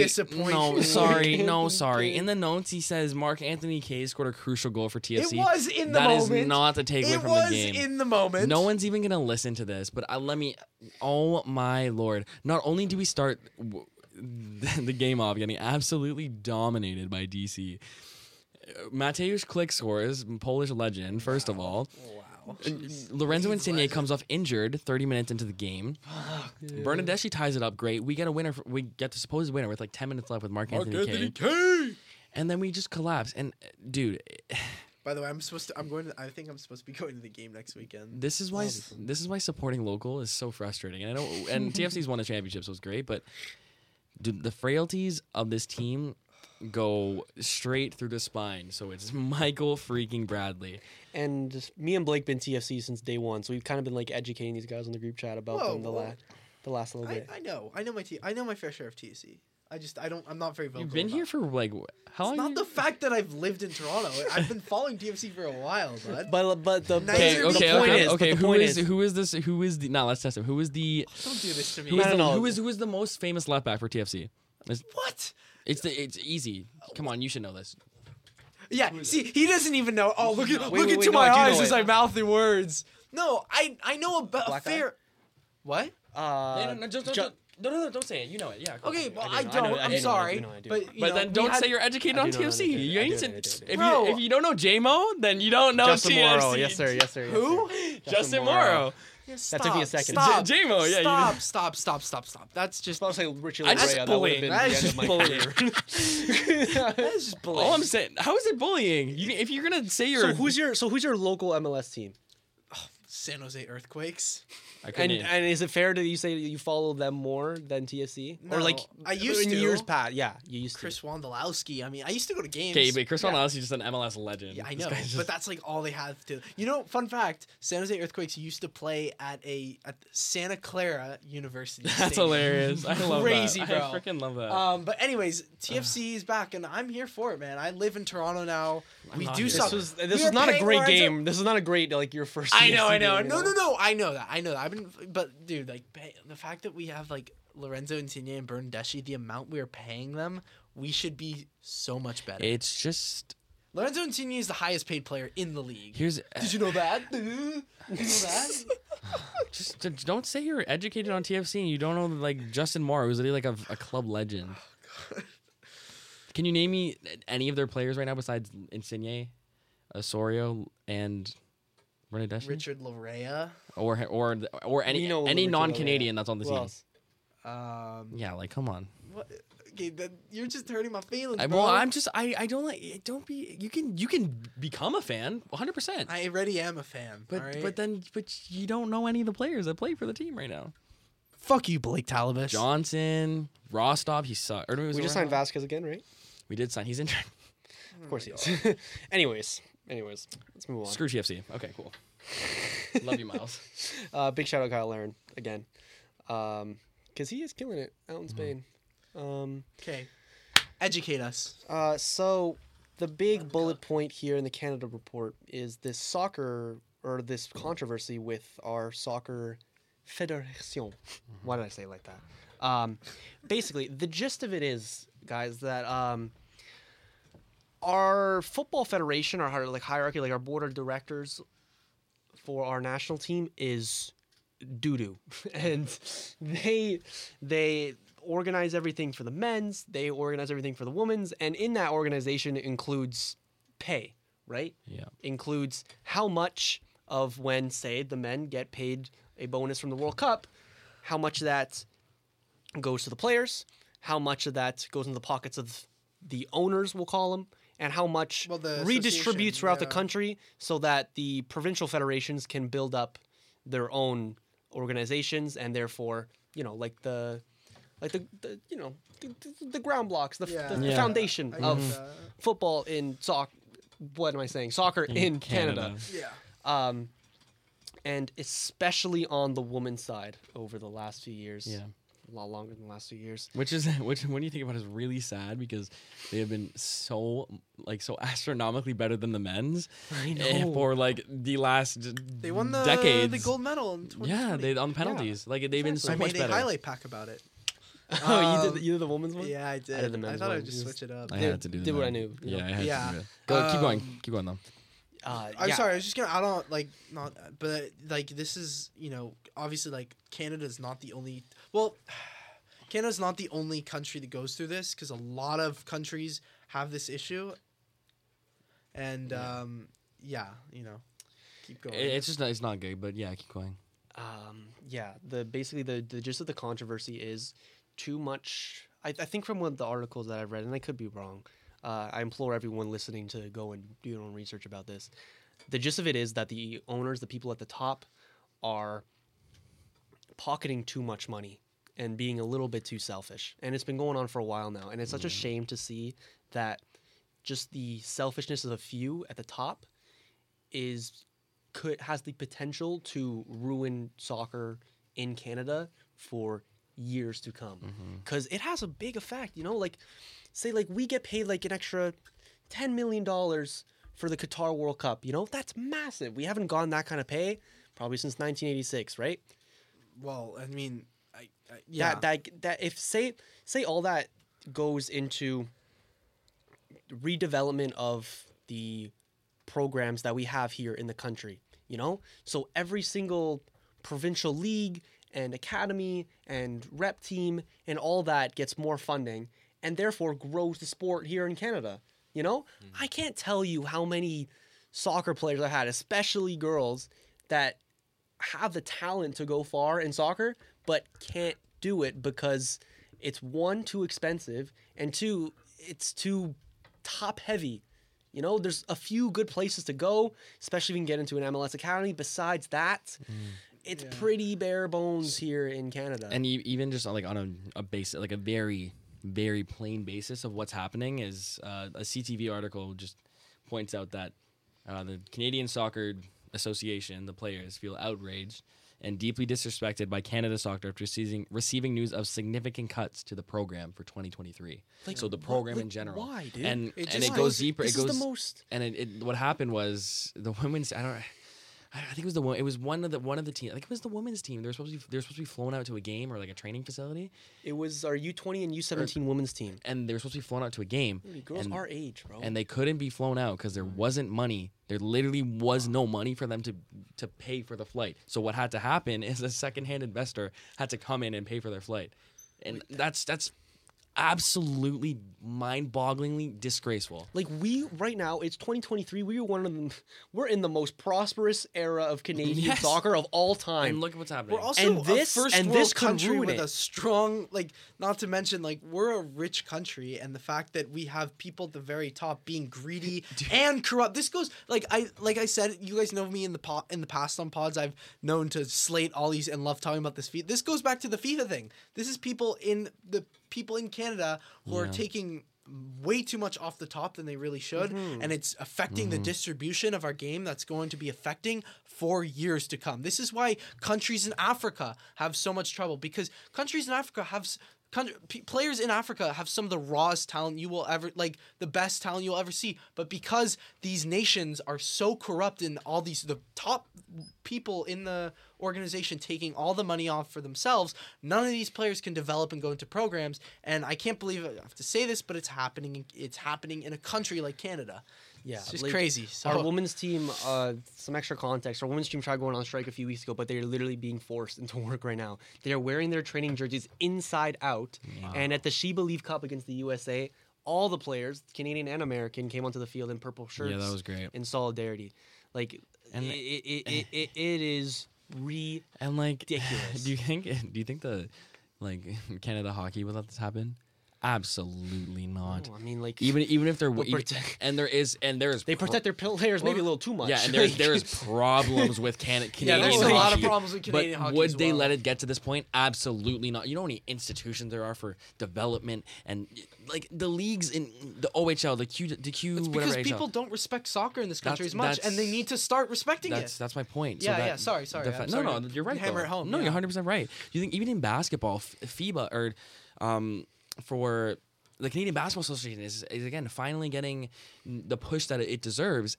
No, sorry. No, sorry. In the notes, he says Mark Anthony Kaye scored a crucial goal for TFC. It TFC. was in the That is moment. not the takeaway it from the game. in the moment. No one's even gonna listen to this, but uh, let me. Oh my lord! Not only do we start w- the game off getting absolutely dominated by DC, uh, Mateusz Klich scores, Polish legend. First of all, Wow. Lorenzo Insigne comes off injured 30 minutes into the game. Bernardeschi ties it up great. We get a winner. For, we get the supposed winner with like 10 minutes left with Mark, Anthony, Kaye. And then we just collapse. And uh, dude, By the way, I'm supposed to. I'm going. To, I think I'm supposed to be going to the game next weekend. this is why this is why supporting local is so frustrating. And I know and TFC's won a championship, so it's great, but dude, the frailties of this team go straight through the spine. So it's Michael freaking Bradley. And just- me and Blake been TFC since day one, so we've kind of been like educating these guys on the group chat about Whoa, them the whoa. last the last little I, bit. I know. I know my T. I know my fair share of TFC. I just. I don't. I'm not very vocal. You've been about here for like how long? It's not you- the fact that I've lived in Toronto. I've been following TFC for a while, bud. But but the, Nice Okay, the be okay, point okay, is, but okay. the Who point is who is this? Who is the? Now let's test him. Who is the? don't do this to me. Who is, No, the, no, no. who is who is the most famous left back for TFC? It's, what? It's the it's easy. Come on, you should know this. Yeah. See, he doesn't even know. Oh, look at Wait, look wait, into wait, no, my I do eyes know as it. I mouth the words. No, I I know about Black a guy? fair. What? uh, no, no, just, Ju- don't, no, no, no, don't say it. You know it. Yeah. cool. Okay, well I I, do know, I don't. know, I I'm do know, I sorry, do know, I do but know. you But know, then we don't had- say you're educated I on do know, I TFC. do, You I ain't do, said- I do, I if Bro. you if you don't know JMO, then you don't know Justin TFC. Morrow, yes sir, yes sir. Yes, Who? Sir. Justin Morrow. Morrow. Yeah, That took me a second. Stop. J- J-Mo, yeah, you- Stop. Stop. Stop. Stop. Stop. Stop. That's just. I was like Richie I just Laryea, that would have bullying. been That the end of just my bullying. career. That is just bullying. All I'm saying, how is it bullying? You, if you're gonna say you're so who's your so who's your local MLS team? San Jose Earthquakes. I And name- and is it fair that you say you follow them more than TFC? or like I used in to. years past? Yeah, you used Chris to. Chris Wondolowski. I mean, I used to go to games. okay, but Chris yeah. Ronaldo is just an MLS legend. Yeah, I know, just- but that's like all they have to. You know, fun fact: San Jose Earthquakes used to play at a at Santa Clara University. that's Stadium. hilarious. I love Crazy, that. bro. I freaking love that. Um, but anyways, TFC is back, and I'm here for it, man. I live in Toronto now. We do here. suck. This was this are was not a great Lorenzo- game. This is not a great like your first. I know, TFC I know. game, you No, no, no. I know that. I know that. I've been, but dude, like pay, the fact that we have like Lorenzo Insigne and Bernardeschi, the amount we are paying them, we should be so much better. it's just Lorenzo Insigne is the highest paid player in the league. here's Did you know that? Did you know that? just don't say you're educated on TFC and you don't know like Justin Morrow, who's literally like a, a club legend. Oh, Can you name me any of their players right now besides Insigne, Osorio, and Bernardeschi? Richard Laryea. Or or or any We know any non-Canadian that's on the Who team. else? Um, Yeah, like come on. what? Okay, that, you're just hurting my feelings, I, bro. well, I'm just I I don't like don't be you can you can become a fan 100. percent I already am a fan. But alright? but then but you don't know any of the players that play for the team right now. fuck you, Blake Talibus. Johnson, Rostov, he sucked. Or no, it was We just signed Rostov? Vasquez again, right? We did sign. He's injured. Of course he is. anyways, anyways, let's move on. Screw TFC. Okay, cool. Love you, Miles. Uh, big shout out Cyle Larin again, because he is killing it out Mm-hmm. in Spain. Um, Okay, educate us. uh, so the big bullet point here in the Canada report is this soccer or this controversy with our soccer federation. Why did I say it like that? Um, basically, the gist of it is, guys, that um, our football federation, our hi- like hierarchy, like our board of directors for our national team is doo doo, and they they organize everything for the men's, they organize everything for the women's, and in that organization includes pay, right? Yeah. Includes how much of when say the men get paid a bonus from the World Cup, how much of that goes to the players, how much of that goes into the pockets of the owners, we'll call them, and how much Well, the redistributes association, throughout the country so that the provincial federations can build up their own organizations and therefore, you know, like the like the, the you know the, the, the ground blocks, the, Yeah. the, the Yeah. foundation I of that. football in soc. What am I saying? Soccer in, Canada. Yeah. Um, and especially on the women's side over the last few years. Yeah. A lot longer than the last two years. Which is which when you think about it is really sad because they have been so like so astronomically better than the men's I eh, for like the last They won the decades. the gold medal in Yeah, they on the penalties. Like they've been so I much made better. a highlight pack about it. oh, you Um, did the, you did the women's one. Yeah, I did. did the I thought one. I'd just Just- switch it up. I Did- had to do did what I knew, you Yeah. I had Yeah. to do it. Go, keep going. Um, Keep going though. Uh, I'm yeah. sorry. I was just gonna. I don't like not, but like this is you know obviously like Canada's not the only. Well, Canada's not the only country that goes through this because a lot of countries have this issue. And um, yeah, you know, keep going. It's just not, it's not good, but yeah, keep going. Um, yeah, the basically the, the gist of the controversy is too much. I, I think from one of the articles that I've read, and I could be wrong. Uh, I implore everyone listening to go and do your own research about this. The gist of it is that the owners, the people at the top, are pocketing too much money and being a little bit too selfish. And it's been going on for a while now. And it's such a mm. shame to see that just the selfishness of a few at the top is could has the potential to ruin soccer in Canada for years to come. Mm-hmm. Because it has a big effect you know like say like we get paid like an extra 10 million dollars for the Qatar World Cup you know? That's massive. We haven't gotten that kind of pay probably since 1986 right? Well, I mean, I, I yeah. that that that if say say all that goes into redevelopment of the programs that we have here in the country you know? So every single provincial league and academy and rep team and all that gets more funding and therefore grows the sport here in Canada you know? Hmm. I can't tell you how many soccer players i had especially girls that have the talent to go far in soccer, but can't do it because it's one too expensive and two it's too top heavy. You know, there's a few good places to go, especially if you can get into an MLS academy. Besides that, it's Yeah. pretty bare bones here in Canada. And e- even just like on a, a basic, like a very, very plain basis of what's happening is uh, a CTV article just points out that uh, the Canadian Soccer Association, the players, feel outraged and deeply disrespected by Canada Soccer after receiving, receiving news of significant cuts to the program for 2023. Like, so the what- program like, in general. why, dude? And It and it goes- deeper. this it goes is the most. and it, it what happened was the women's I don't I think it was the one it was one of the one of the team like it was the women's team. They were supposed to be they were supposed to be flown out to a game or like a training facility. It was our U20 and U17 women's team. and they were supposed to be flown out to a game. Girls and, our age, bro. and they couldn't be flown out because there wasn't money. There literally was no money for them to to pay for the flight. So what had to happen is a secondhand investor had to come in and pay for their flight. And that's that's absolutely mind-bogglingly disgraceful Like we right now, it's 2023. We are one of them. We're in the most prosperous era of Canadian Yes. soccer of all time. and look at what's happening We're also And this- a first and world this country with it. a strong, like, not to mention, like, we're a rich country, and the fact that we have people at the very top being greedy and corrupt. This goes, like I, like I said, you guys know me in the pot in the past on pods. I've known to slate all these and love talking about this. FIFA. This goes back to the FIFA thing. This is people in the people in Canada who are taking way too much off the top than they really should mm-hmm. and it's affecting the mm-hmm. distribution of our game that's going to be affecting for years to come. This is why countries in africa have so much trouble because countries in africa have players in africa have some of the rawest talent you will ever like the best talent you'll ever see but because these nations are so corrupt and all these the top people in the organization taking all the money off for themselves none of these players can develop and go into programs and i can't believe i have to say this but it's happening it's happening in a country like canada yeah, it's just like, crazy so Our women's team, uh, some extra context. Our women's team tried going on strike a few weeks ago, but they're literally being forced into work right now. They are wearing their training jerseys inside out, and at the She Believe Cup against the USA, all the players, Canadian and American, came onto the field in purple shirts. yeah that was great in solidarity. Like, And it, it, it, it, it is re. And like, Ridiculous. do you think? Do you think the like Canada hockey will let this happen? Absolutely not. I mean, like Even even if they're even- protect- and there is and there is they pro- protect their players maybe a little too much. yeah, and there's there is problems with Can- Yeah, Canadian there's a lot of problems with Canadian but hockey would they well. let it get to this point? Absolutely not. You know how many institutions there are for development and like the leagues in the OHL, the Q, the Q, It's whatever. because HL. people don't respect soccer in this country That's- as much, and they need to start respecting That's it. that's my point. Yeah, that, yeah, sorry, sorry, fa- sorry no, no, you're right. hammer though. it home, No, yeah. you're 100 percent right. You think even in basketball, F- FIBA or um, for the Canadian Basketball Association is, is again finally getting the push that it deserves.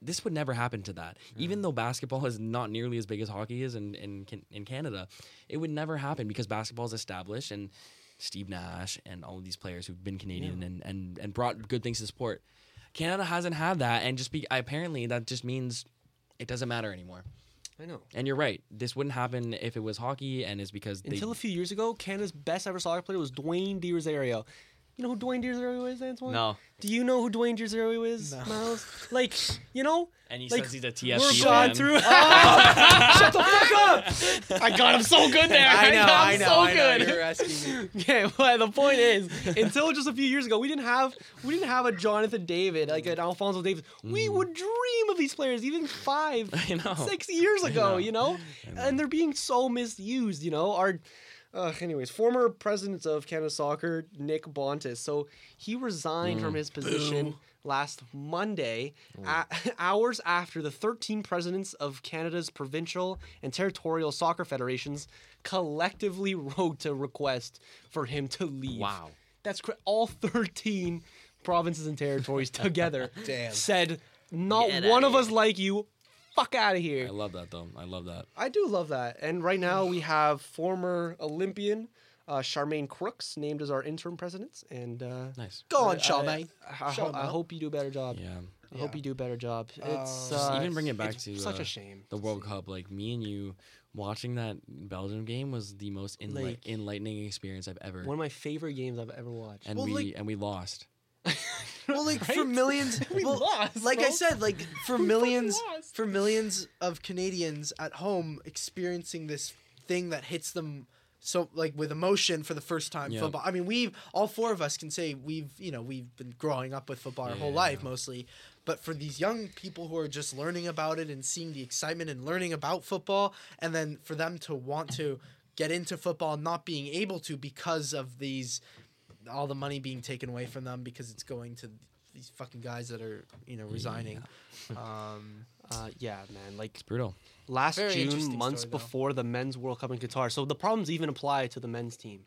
This would never happen to that. Even though basketball is not nearly as big as hockey is in, in in Canada, it would never happen because basketball is established and Steve Nash and all of these players who've been Canadian and, and, and brought good things to the sport. Canada hasn't had that, and just be apparently that just means it doesn't matter anymore. I know. And you're right. This wouldn't happen if it was hockey, and it's because they. Until a few years ago, Canada's best ever soccer player was Dwayne De Rosario. You know who Dwayne De Rosario is, Antoine? No. Do you know who Dwayne De Rosario is, No. Miles? Like, you know? and he like, says he's a We're TFC gone fan. through. Shut the fuck up! I got him so good there. I know, got I know, so I know. good. You're asking me. Okay, well, the point is, until just a few years ago, we didn't have we didn't have a Jonathan David, like an Alphonso Davies. We mm. would dream of these players even five, six years ago, know. you know? and they're being so misused. You know, our. Uh, anyways, former president of Canada Soccer, Nick Bontis. So he resigned from his position last Monday, a- hours after the 13 presidents of Canada's provincial and territorial soccer federations collectively wrote a request for him to leave. Wow. That's cra- all 13 provinces and territories together said, not Get one of us like you. Fuck out of here. I love that though. I love that. I do love that. And right now we have former Olympian uh, Charmaine Crooks named as our interim president. And uh, Nice. Go on, I- Charmaine. I, I, Shout ho- I hope you do a better job. Yeah. I hope you do a better job. It's Uh, uh, Even bring it back it's to such uh, a shame. The World Cup, like me and you watching that Belgium game was the most enli- Like- enlightening experience I've ever. One of my favorite games I've ever watched. and Well, we like- and we lost. Well, like for millions, We well, lost, like I said, like for fucking millions, for millions of Canadians at home experiencing this thing that hits them so like with emotion for the first time. Yeah. Football. I mean, we've all four of us can say we've you know we've been growing up with football our whole Yeah. life mostly. But for these young people who are just learning about it and seeing the excitement and learning about football, and then for them to want to get into football not being able to because of these all the money being taken away from them because it's going to these fucking guys that are you know resigning. Um, Uh, yeah, man. Like It's brutal. last Very June, months story, before the men's World Cup in Qatar. So the problems even apply to the men's team,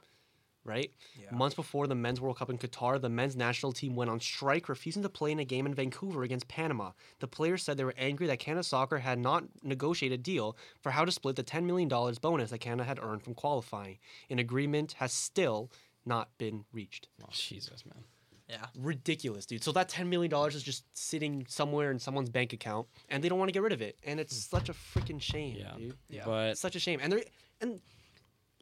right? Yeah. Months before the men's World Cup in Qatar, the men's national team went on strike, refusing to play in a game in Vancouver against Panama. The players said they were angry that Canada Soccer had not negotiated a deal for how to split the $10 million bonus that Canada had earned from qualifying. An agreement has still not been reached. Oh, Jesus, man. yeah. Ridiculous, dude. So that $10 million is just sitting somewhere in someone's bank account, and they don't want to get rid of it. And it's hmm. such a freaking shame, Yeah. dude. Yeah. But Such a shame. And they're and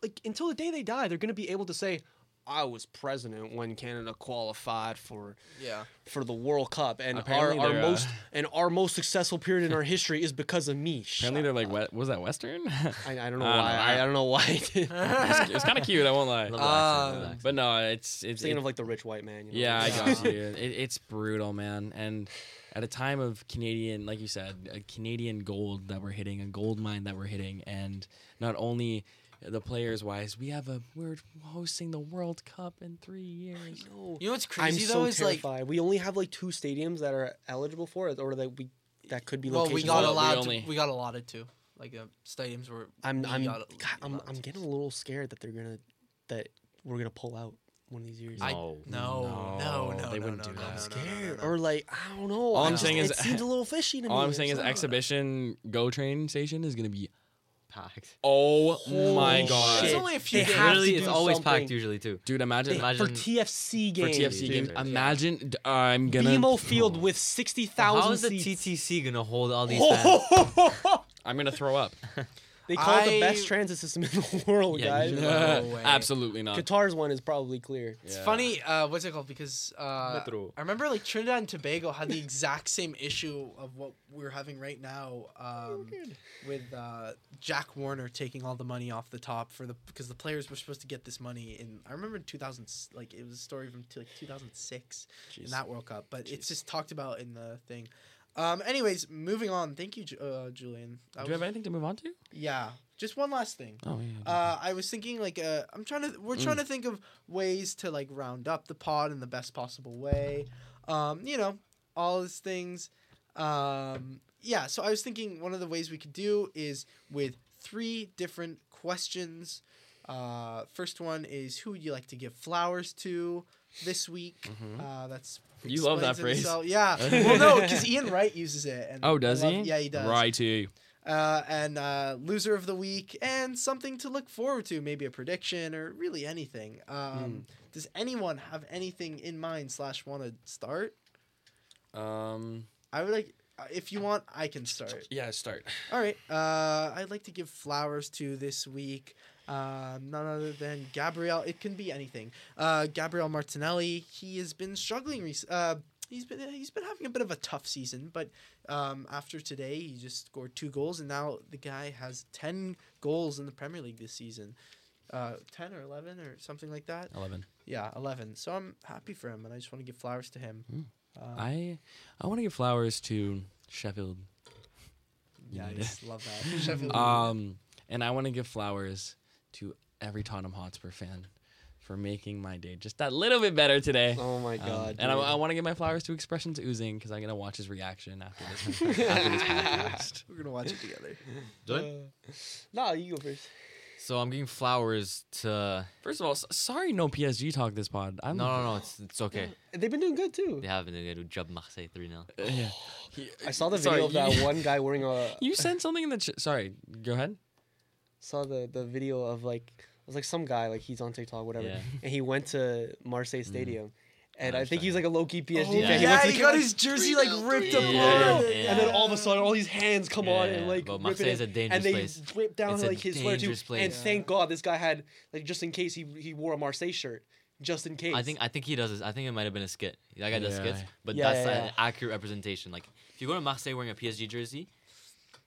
like until the day they die, they're gonna be able to say, I was president when Canada qualified for Yeah. for the World Cup, and our, Apparently our they're, uh, most and our most successful period in our history is because of me. apparently Shut they're like, what was that Western? I, I don't know I why. know. I, I don't know why. I did. it was kind of cute. I won't lie. Uh, But no, it's it's Thinking it- of like the rich white man. You know? Yeah, I got you. It, it's brutal, man. And at a time of Canadian, like you said, a Canadian gold that we're hitting, a gold mine that we're hitting, and not only the players wise, we have a we're hosting the World Cup in three years. You know what's I'm crazy so though is like terrified. we only have like two stadiums that are eligible for it, or that we that could be well we got Well, we allowed only- to, we got allotted to like uh, stadiums where I'm I'm got God, I'm I'm getting a little scared that they're gonna that we're gonna pull out one of these years. I, No. no, no, No, no, they no, wouldn't no, do no, that. I'm scared, no, no. or like I don't know. All I I'm just- saying is- it seems a little fishy to me. All I'm saying It's is not. exhibition go train station is gonna be Packed. oh my god, It's only a few They games. have to it's do always something. packed usually too. dude! Imagine They- imagine- for TFC games. for. TFC dude. games. Yeah. Imagine I'm gonna BMO Field oh. with sixty thousand How is the seats. TTC gonna hold all these fans? I'm gonna throw up. They call it the I- best transit system in the world, Yeah, guys. No way. Absolutely not. Qatar's one is probably clear. It's Yeah. funny. Uh, what's it called? Because uh, Metro. I remember like Trinidad and Tobago had the exact same issue of what we're having right now um, with uh, Jack Warner taking all the money off the top for the because the players were supposed to get this money in. I remember in 2000 like it was a story from like 2006 in that World Cup, but it's just talked about in the thing. Um, anyways, moving on. Thank you, Ju- uh, Julian. That Do you was- have anything to move on to? yeah, just one last thing. Oh yeah. Uh, I was thinking like uh, I'm trying to we're Mm. trying to think of ways to like round up the pod in the best possible way. Um, you know, all these things. Um, yeah, so I was thinking one of the ways we could do is with three different questions. Uh, first one is who would you like to give flowers to this week? Uh, that's Mm-hmm. You love that phrase. itself. Yeah. well, no, because Ian Wright uses it. And oh, does I he? Yeah, he does Righty. uh, and uh, loser of the week, and something to look forward to, maybe a prediction or really anything. Um, Does anyone have anything in mind slash want to start? Um. I would like, uh, if you want, I can start. Yeah. Start. All right. Uh, I'd like to give flowers to this week. Um, none other than Gabriel. It can be anything. Uh, Gabriel Martinelli. He has been struggling. Rec- uh, he's been he's been having a bit of a tough season, but um, after today, he just scored two goals, and now the guy has ten goals in the Premier League this season. Uh, ten or eleven or something like that. Eleven. Yeah, eleven. So I'm happy for him, and I just want to give flowers to him. Mm. Uh, I I want to give flowers to Sheffield. yeah, I just love that. Sheffield. Um, and I want to give flowers to every Tottenham Hotspur fan for making my day just that little bit better today. Oh my Um, god. and I. I want to give my flowers to Expressions Oozing because I'm gonna watch his reaction after this. after this podcast. We're gonna watch it together. Done? no, you go first. So I'm giving flowers to. First of all, sorry, no PSG talk this pod. I'm No, no, no. It's it's okay. They've been doing good too. They have been doing good. Job Marseille three 0 Uh, yeah. I saw the Sorry, video of that you- one guy wearing a. You sent something in the ch- sorry. Go ahead. Saw the the video of like it was like some guy like he's on TikTok whatever, Yeah. and he went to Marseille mm. Stadium, and I I think understand. he's like a low key PSG Oh, fan. yeah. He yeah, to he got his jersey like ripped apart. Yeah, yeah. And then all of a sudden, all these hands come on Yeah, and like But rip Marseille's it a in, dangerous and they place. whip down It's a like his sweater too. dangerous place. And Yeah. thank God this guy had like just in case he he wore a Marseille shirt just in case. I think I think he does. This. I think it might have been a skit. That guy does Yeah. skits, but Yeah, that's yeah, an yeah. accurate representation. Like if you go to Marseille wearing a PSG jersey,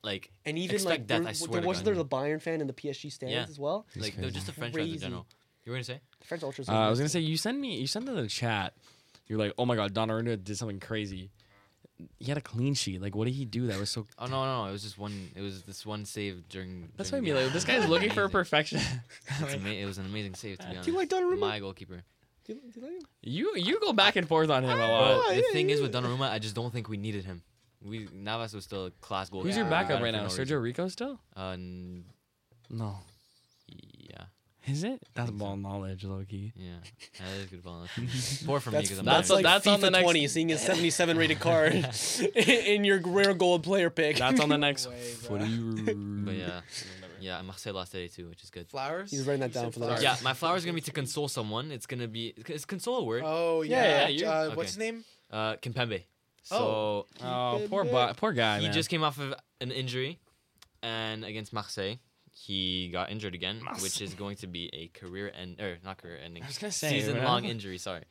like and even expect like that, there, I swear there to wasn't God. there the Bayern fan in the PSG stands Yeah. as well. That's like they're just the French fans in general. You were gonna say? The French ultras. Uh, I was gonna say you send me you send in the chat. You're like, oh my god, Donnarumma did something crazy. He had a clean sheet. Like, what did he do that was so? Oh no, no, no! It was just one. It was this one save during. That's what I mean. Like, this guy's looking for perfection. It's ama- it was an amazing save to be honest. Do you like Donnarumma? My goalkeeper. Do you, do you like him? you you go back and forth on him a lot. The yeah, thing yeah. is with Donnarumma, I just don't think we needed him. We Navas was still a class goalkeeper. Who's your backup right now? no Sergio. Rico still? Uh, n- No. yeah, Is it? That's think so. ball knowledge, low key. yeah. That is good ball. Poor for me because I'm that's like That's FIFA on the next- 20, seeing his 77 rated card in your rare gold player pick. That's on the next way, But yeah, yeah. and Marseille lost today too, which is good. Flowers. He's writing that down for the flowers. Yeah, my flower is gonna be to console someone. It's gonna be is console a word? Oh Yeah, yeah. yeah, uh, okay. What's his name? Uh, Kimpembe. So Oh. Oh, poor bu- poor guy, he man. just came off of an injury, and against Marseille, he got injured again, which is going to be a career end or not career ending, I was gonna say season long injury. Sorry,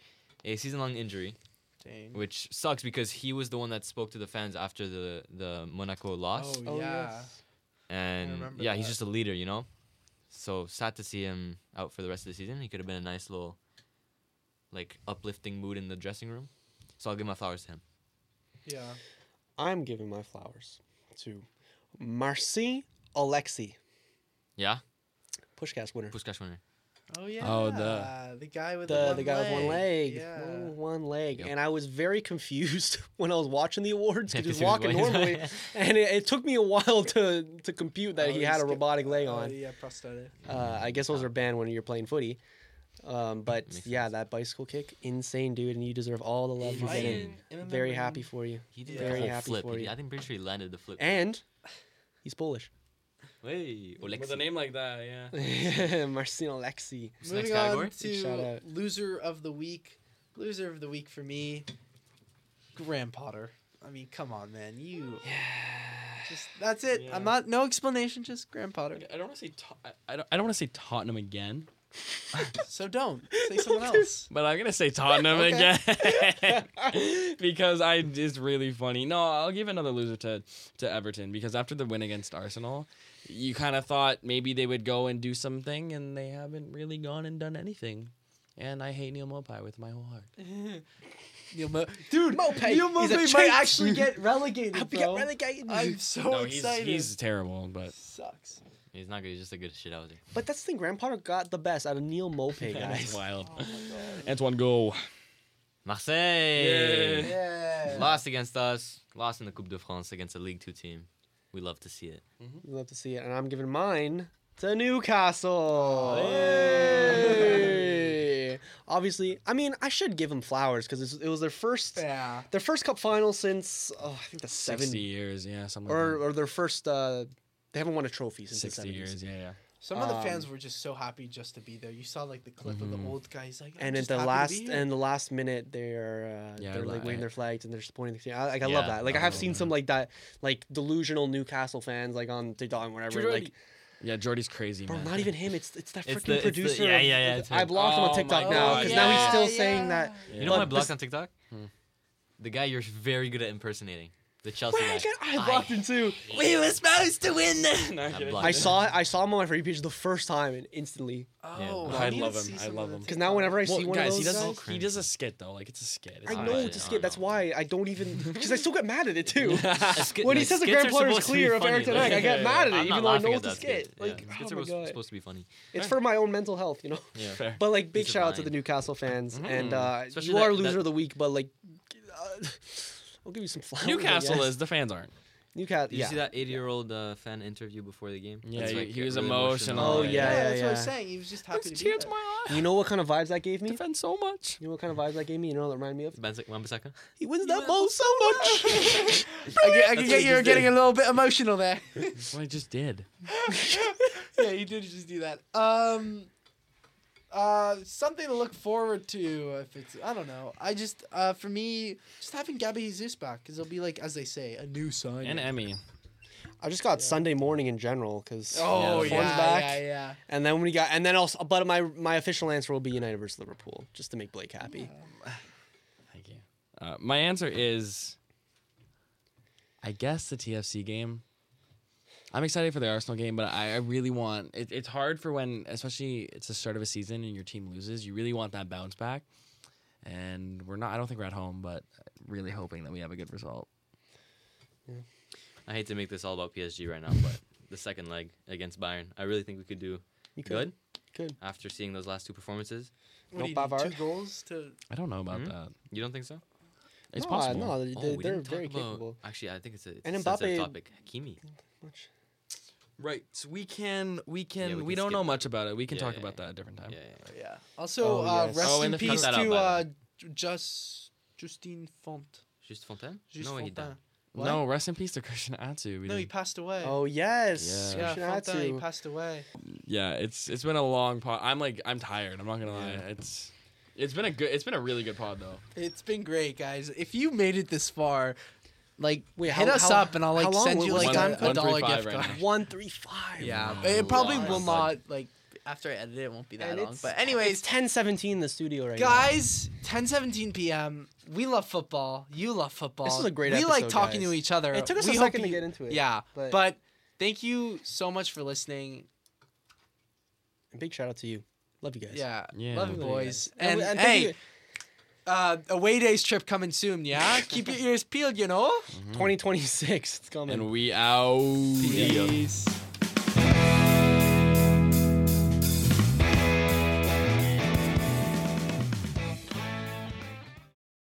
a season long injury, Dang. which sucks because he was the one that spoke to the fans after the the Monaco loss, Oh, Oh, yeah. yes. and remember yeah, he's just a leader, you know. So sad to see him out for the rest of the season. He could have been a nice little, like uplifting mood in the dressing room. So I'll give my flowers to him. Yeah. I'm giving my flowers to Marcin Oleksy, Yeah, Puskás winner. Puskás winner. Oh yeah. Oh, the- the guy with The, the, the one guy with one leg. Yeah. One, one leg. Yep. And I was very confused when I was watching the awards Yeah, because 'cause he was walking normally. and it, it took me a while to, to compute that Oh, he had a got- robotic leg oh, on. yeah, prosthetic. Uh, I guess those are banned when you're playing footy. Um, but Makes yeah, sense. that bicycle kick, insane, dude, and you deserve all the love you're Insane. getting. Very happy for you. He did the Very whole happy flip. for He- you. I think pretty sure he landed the flip. And he's Polish. Hey, With a name like that, yeah. Marcin Oleksy. What's the next Moving on category? Shout to out. loser of the week. Loser of the week for me, Graham Potter. I mean, come on, man. You Yeah. Just, that's it. Yeah. I'm not. No explanation. Just Graham Potter. I don't want to say Tot- I- I don't, I don't want to say Tottenham again, So don't say someone else. but I'm gonna say Tottenham again because I it's really funny. No, I'll give another loser to to Everton because after the win against Arsenal, you kind of thought maybe they would go and do something, and they haven't really gone and done anything. And I hate Neal Maupay with my whole heart. Neil Mo- Dude, Maupay, Neal he's Maupay might chink. actually get relegated, Hope you bro. get relegated. I'm so no, he's excited. he's terrible, but Sucks. He's not good. He's just a good shit out there. But that's the thing. Graham Potter got the best out of Neal Maupay, that's guys. wild. Oh. Antoine, go. Marseille Yeah. lost against us. Lost in the Coupe de France against a League Two team. We love to see it. We love to see it, and I'm giving mine to Newcastle. Oh. Hey. Obviously, I mean, I should give them flowers because it was their first Yeah. their first cup final since oh, I think the 60 70 years, yeah, something or like or their first. uh They haven't won a trophy since 60 the 70s. years, yeah, yeah. Some of the Um, fans were just so happy just to be there. You saw like the clip of Mhm. the old guy. He's like, I'm And at the last be and the last minute, they're uh, Yeah, they're like waving their flags and they're supporting the team. I, like I love that. Like I I have seen that. some like that, like delusional Newcastle fans like on TikTok and whatever. Like, Yeah, Jordy's crazy, bro, man. not even him. It's it's that It's freaking the- it's the- producer. yeah, yeah, yeah, I blocked him on Oh TikTok my now God, because now he's still yeah. saying that. You know who I blocked on TikTok? Hmm. The guy you're very good at impersonating. The Chelsea Wait, I, guy. I blocked him too. we were supposed to win. No, I'm kidding. blocked I saw I saw him on my free page the first time and instantly. Oh, I I need love to him. I some love the him. Because now whenever I Well, see one guys, of he those does guys, he does a skit though. Like it's a skit. It's I know it's a I skit. That's know. why I don't even because I still get mad at it too. A skit- when he like, says the skits Graham are Potter is supposed to be clear of funny, Erik Ten like- Hag, I get mad at it I'm even though I laughing know at it's a that skit. Yeah, Like, skits oh are my supposed- God. supposed to be funny. It's for my own mental health, you know. Yeah. Fair. But like, big Peace of shout out to mind. the Newcastle fans, and uh, Especially you are that- loser that- of the week. But like, uh, I'll give you some flowers. Newcastle is the fans aren't. Newcastle. Did yeah. you see that 80 year old uh, fan interview before the game? Yeah, That's, he- like, he was really emotional. Oh, yeah, yeah, yeah, that's what I was saying. He was just happy Brings to be tears to there. my eye. You know what kind of vibes that gave me? Defend so much. You know what kind of vibes that gave me? You know what that reminded me of? Benzik Wan-Bissaka? He wins that ball so much. I can, I can get he you're getting did. a little bit emotional there. That's what I just did. yeah, you did just do that. Um, uh, something to look forward to. If it's, I don't know. I just, uh, for me, just having Gabby Jesus back because it'll be like, as they say, a new sign. And Emi. I just got Yeah. Sunday morning in general because Oh Yeah, yeah, back. yeah, yeah. and then when we got and then also but my my official answer will be United versus Liverpool just to make Blake happy. Thank you. Uh, my answer is, I guess the TFC game. I'm excited for the Arsenal game, but I, I really want. It, it's hard for when, especially it's the start of a season and your team loses. You really want that bounce back, and we're not. I don't think we're at home, but really hoping that we have a good result. Yeah. I hate to make this all about PSG right now, but the second leg against Bayern, I really think we could do You good Good. after seeing those last two performances. What No do you need, two goals to. I don't know about Mhm. that. You don't think so? It's no, possible. No, they, Oh, they, we they're didn't very about- capable. Actually, I think it's a, it's And a sensitive Mbappe- topic. Hakimi. Much. Right. So we can. We can. Yeah, we we don't know that. much about it. We can Yeah, talk yeah, about yeah. that at a different time. Yeah, yeah, yeah. Yeah. Also, Oh, uh, yes. rest Oh, in peace out, to uh, the just Justine Font. Just Fontaine? Just no, he Fontaine. died. What? No, rest in peace to Christian Atsu. We No, he didn't- passed away. Oh yes, Yeah. yeah, Christian Fontaine, he passed away. yeah, it's it's been a long pod. I'm like I'm tired. I'm not gonna lie. Yeah. It's it's been a good. It's been a really good pod though. It's been great, guys. If you made it this far, like Wait, hit how- us how- up and I'll like long send was you the like time a, code? a dollar 135 gift right card. now. One three five. Yeah, it probably wow. will not like after I edit it, it won't be that And long. it's, But anyways, it's ten seventeen in the studio right guys, 10 17 p.m. We love football. You love football. This is a great We like episode, talking guys. to each other. It took us we a hope second to you- get into it. Yeah, but, but thank you so much for listening. And big shout out to you. Love you guys. Yeah, Yeah, love you love you boys. And And, and thank hey, you- uh, away days trip coming soon. Yeah, keep your ears peeled. You know. 2026. It's coming. And we out. Peace.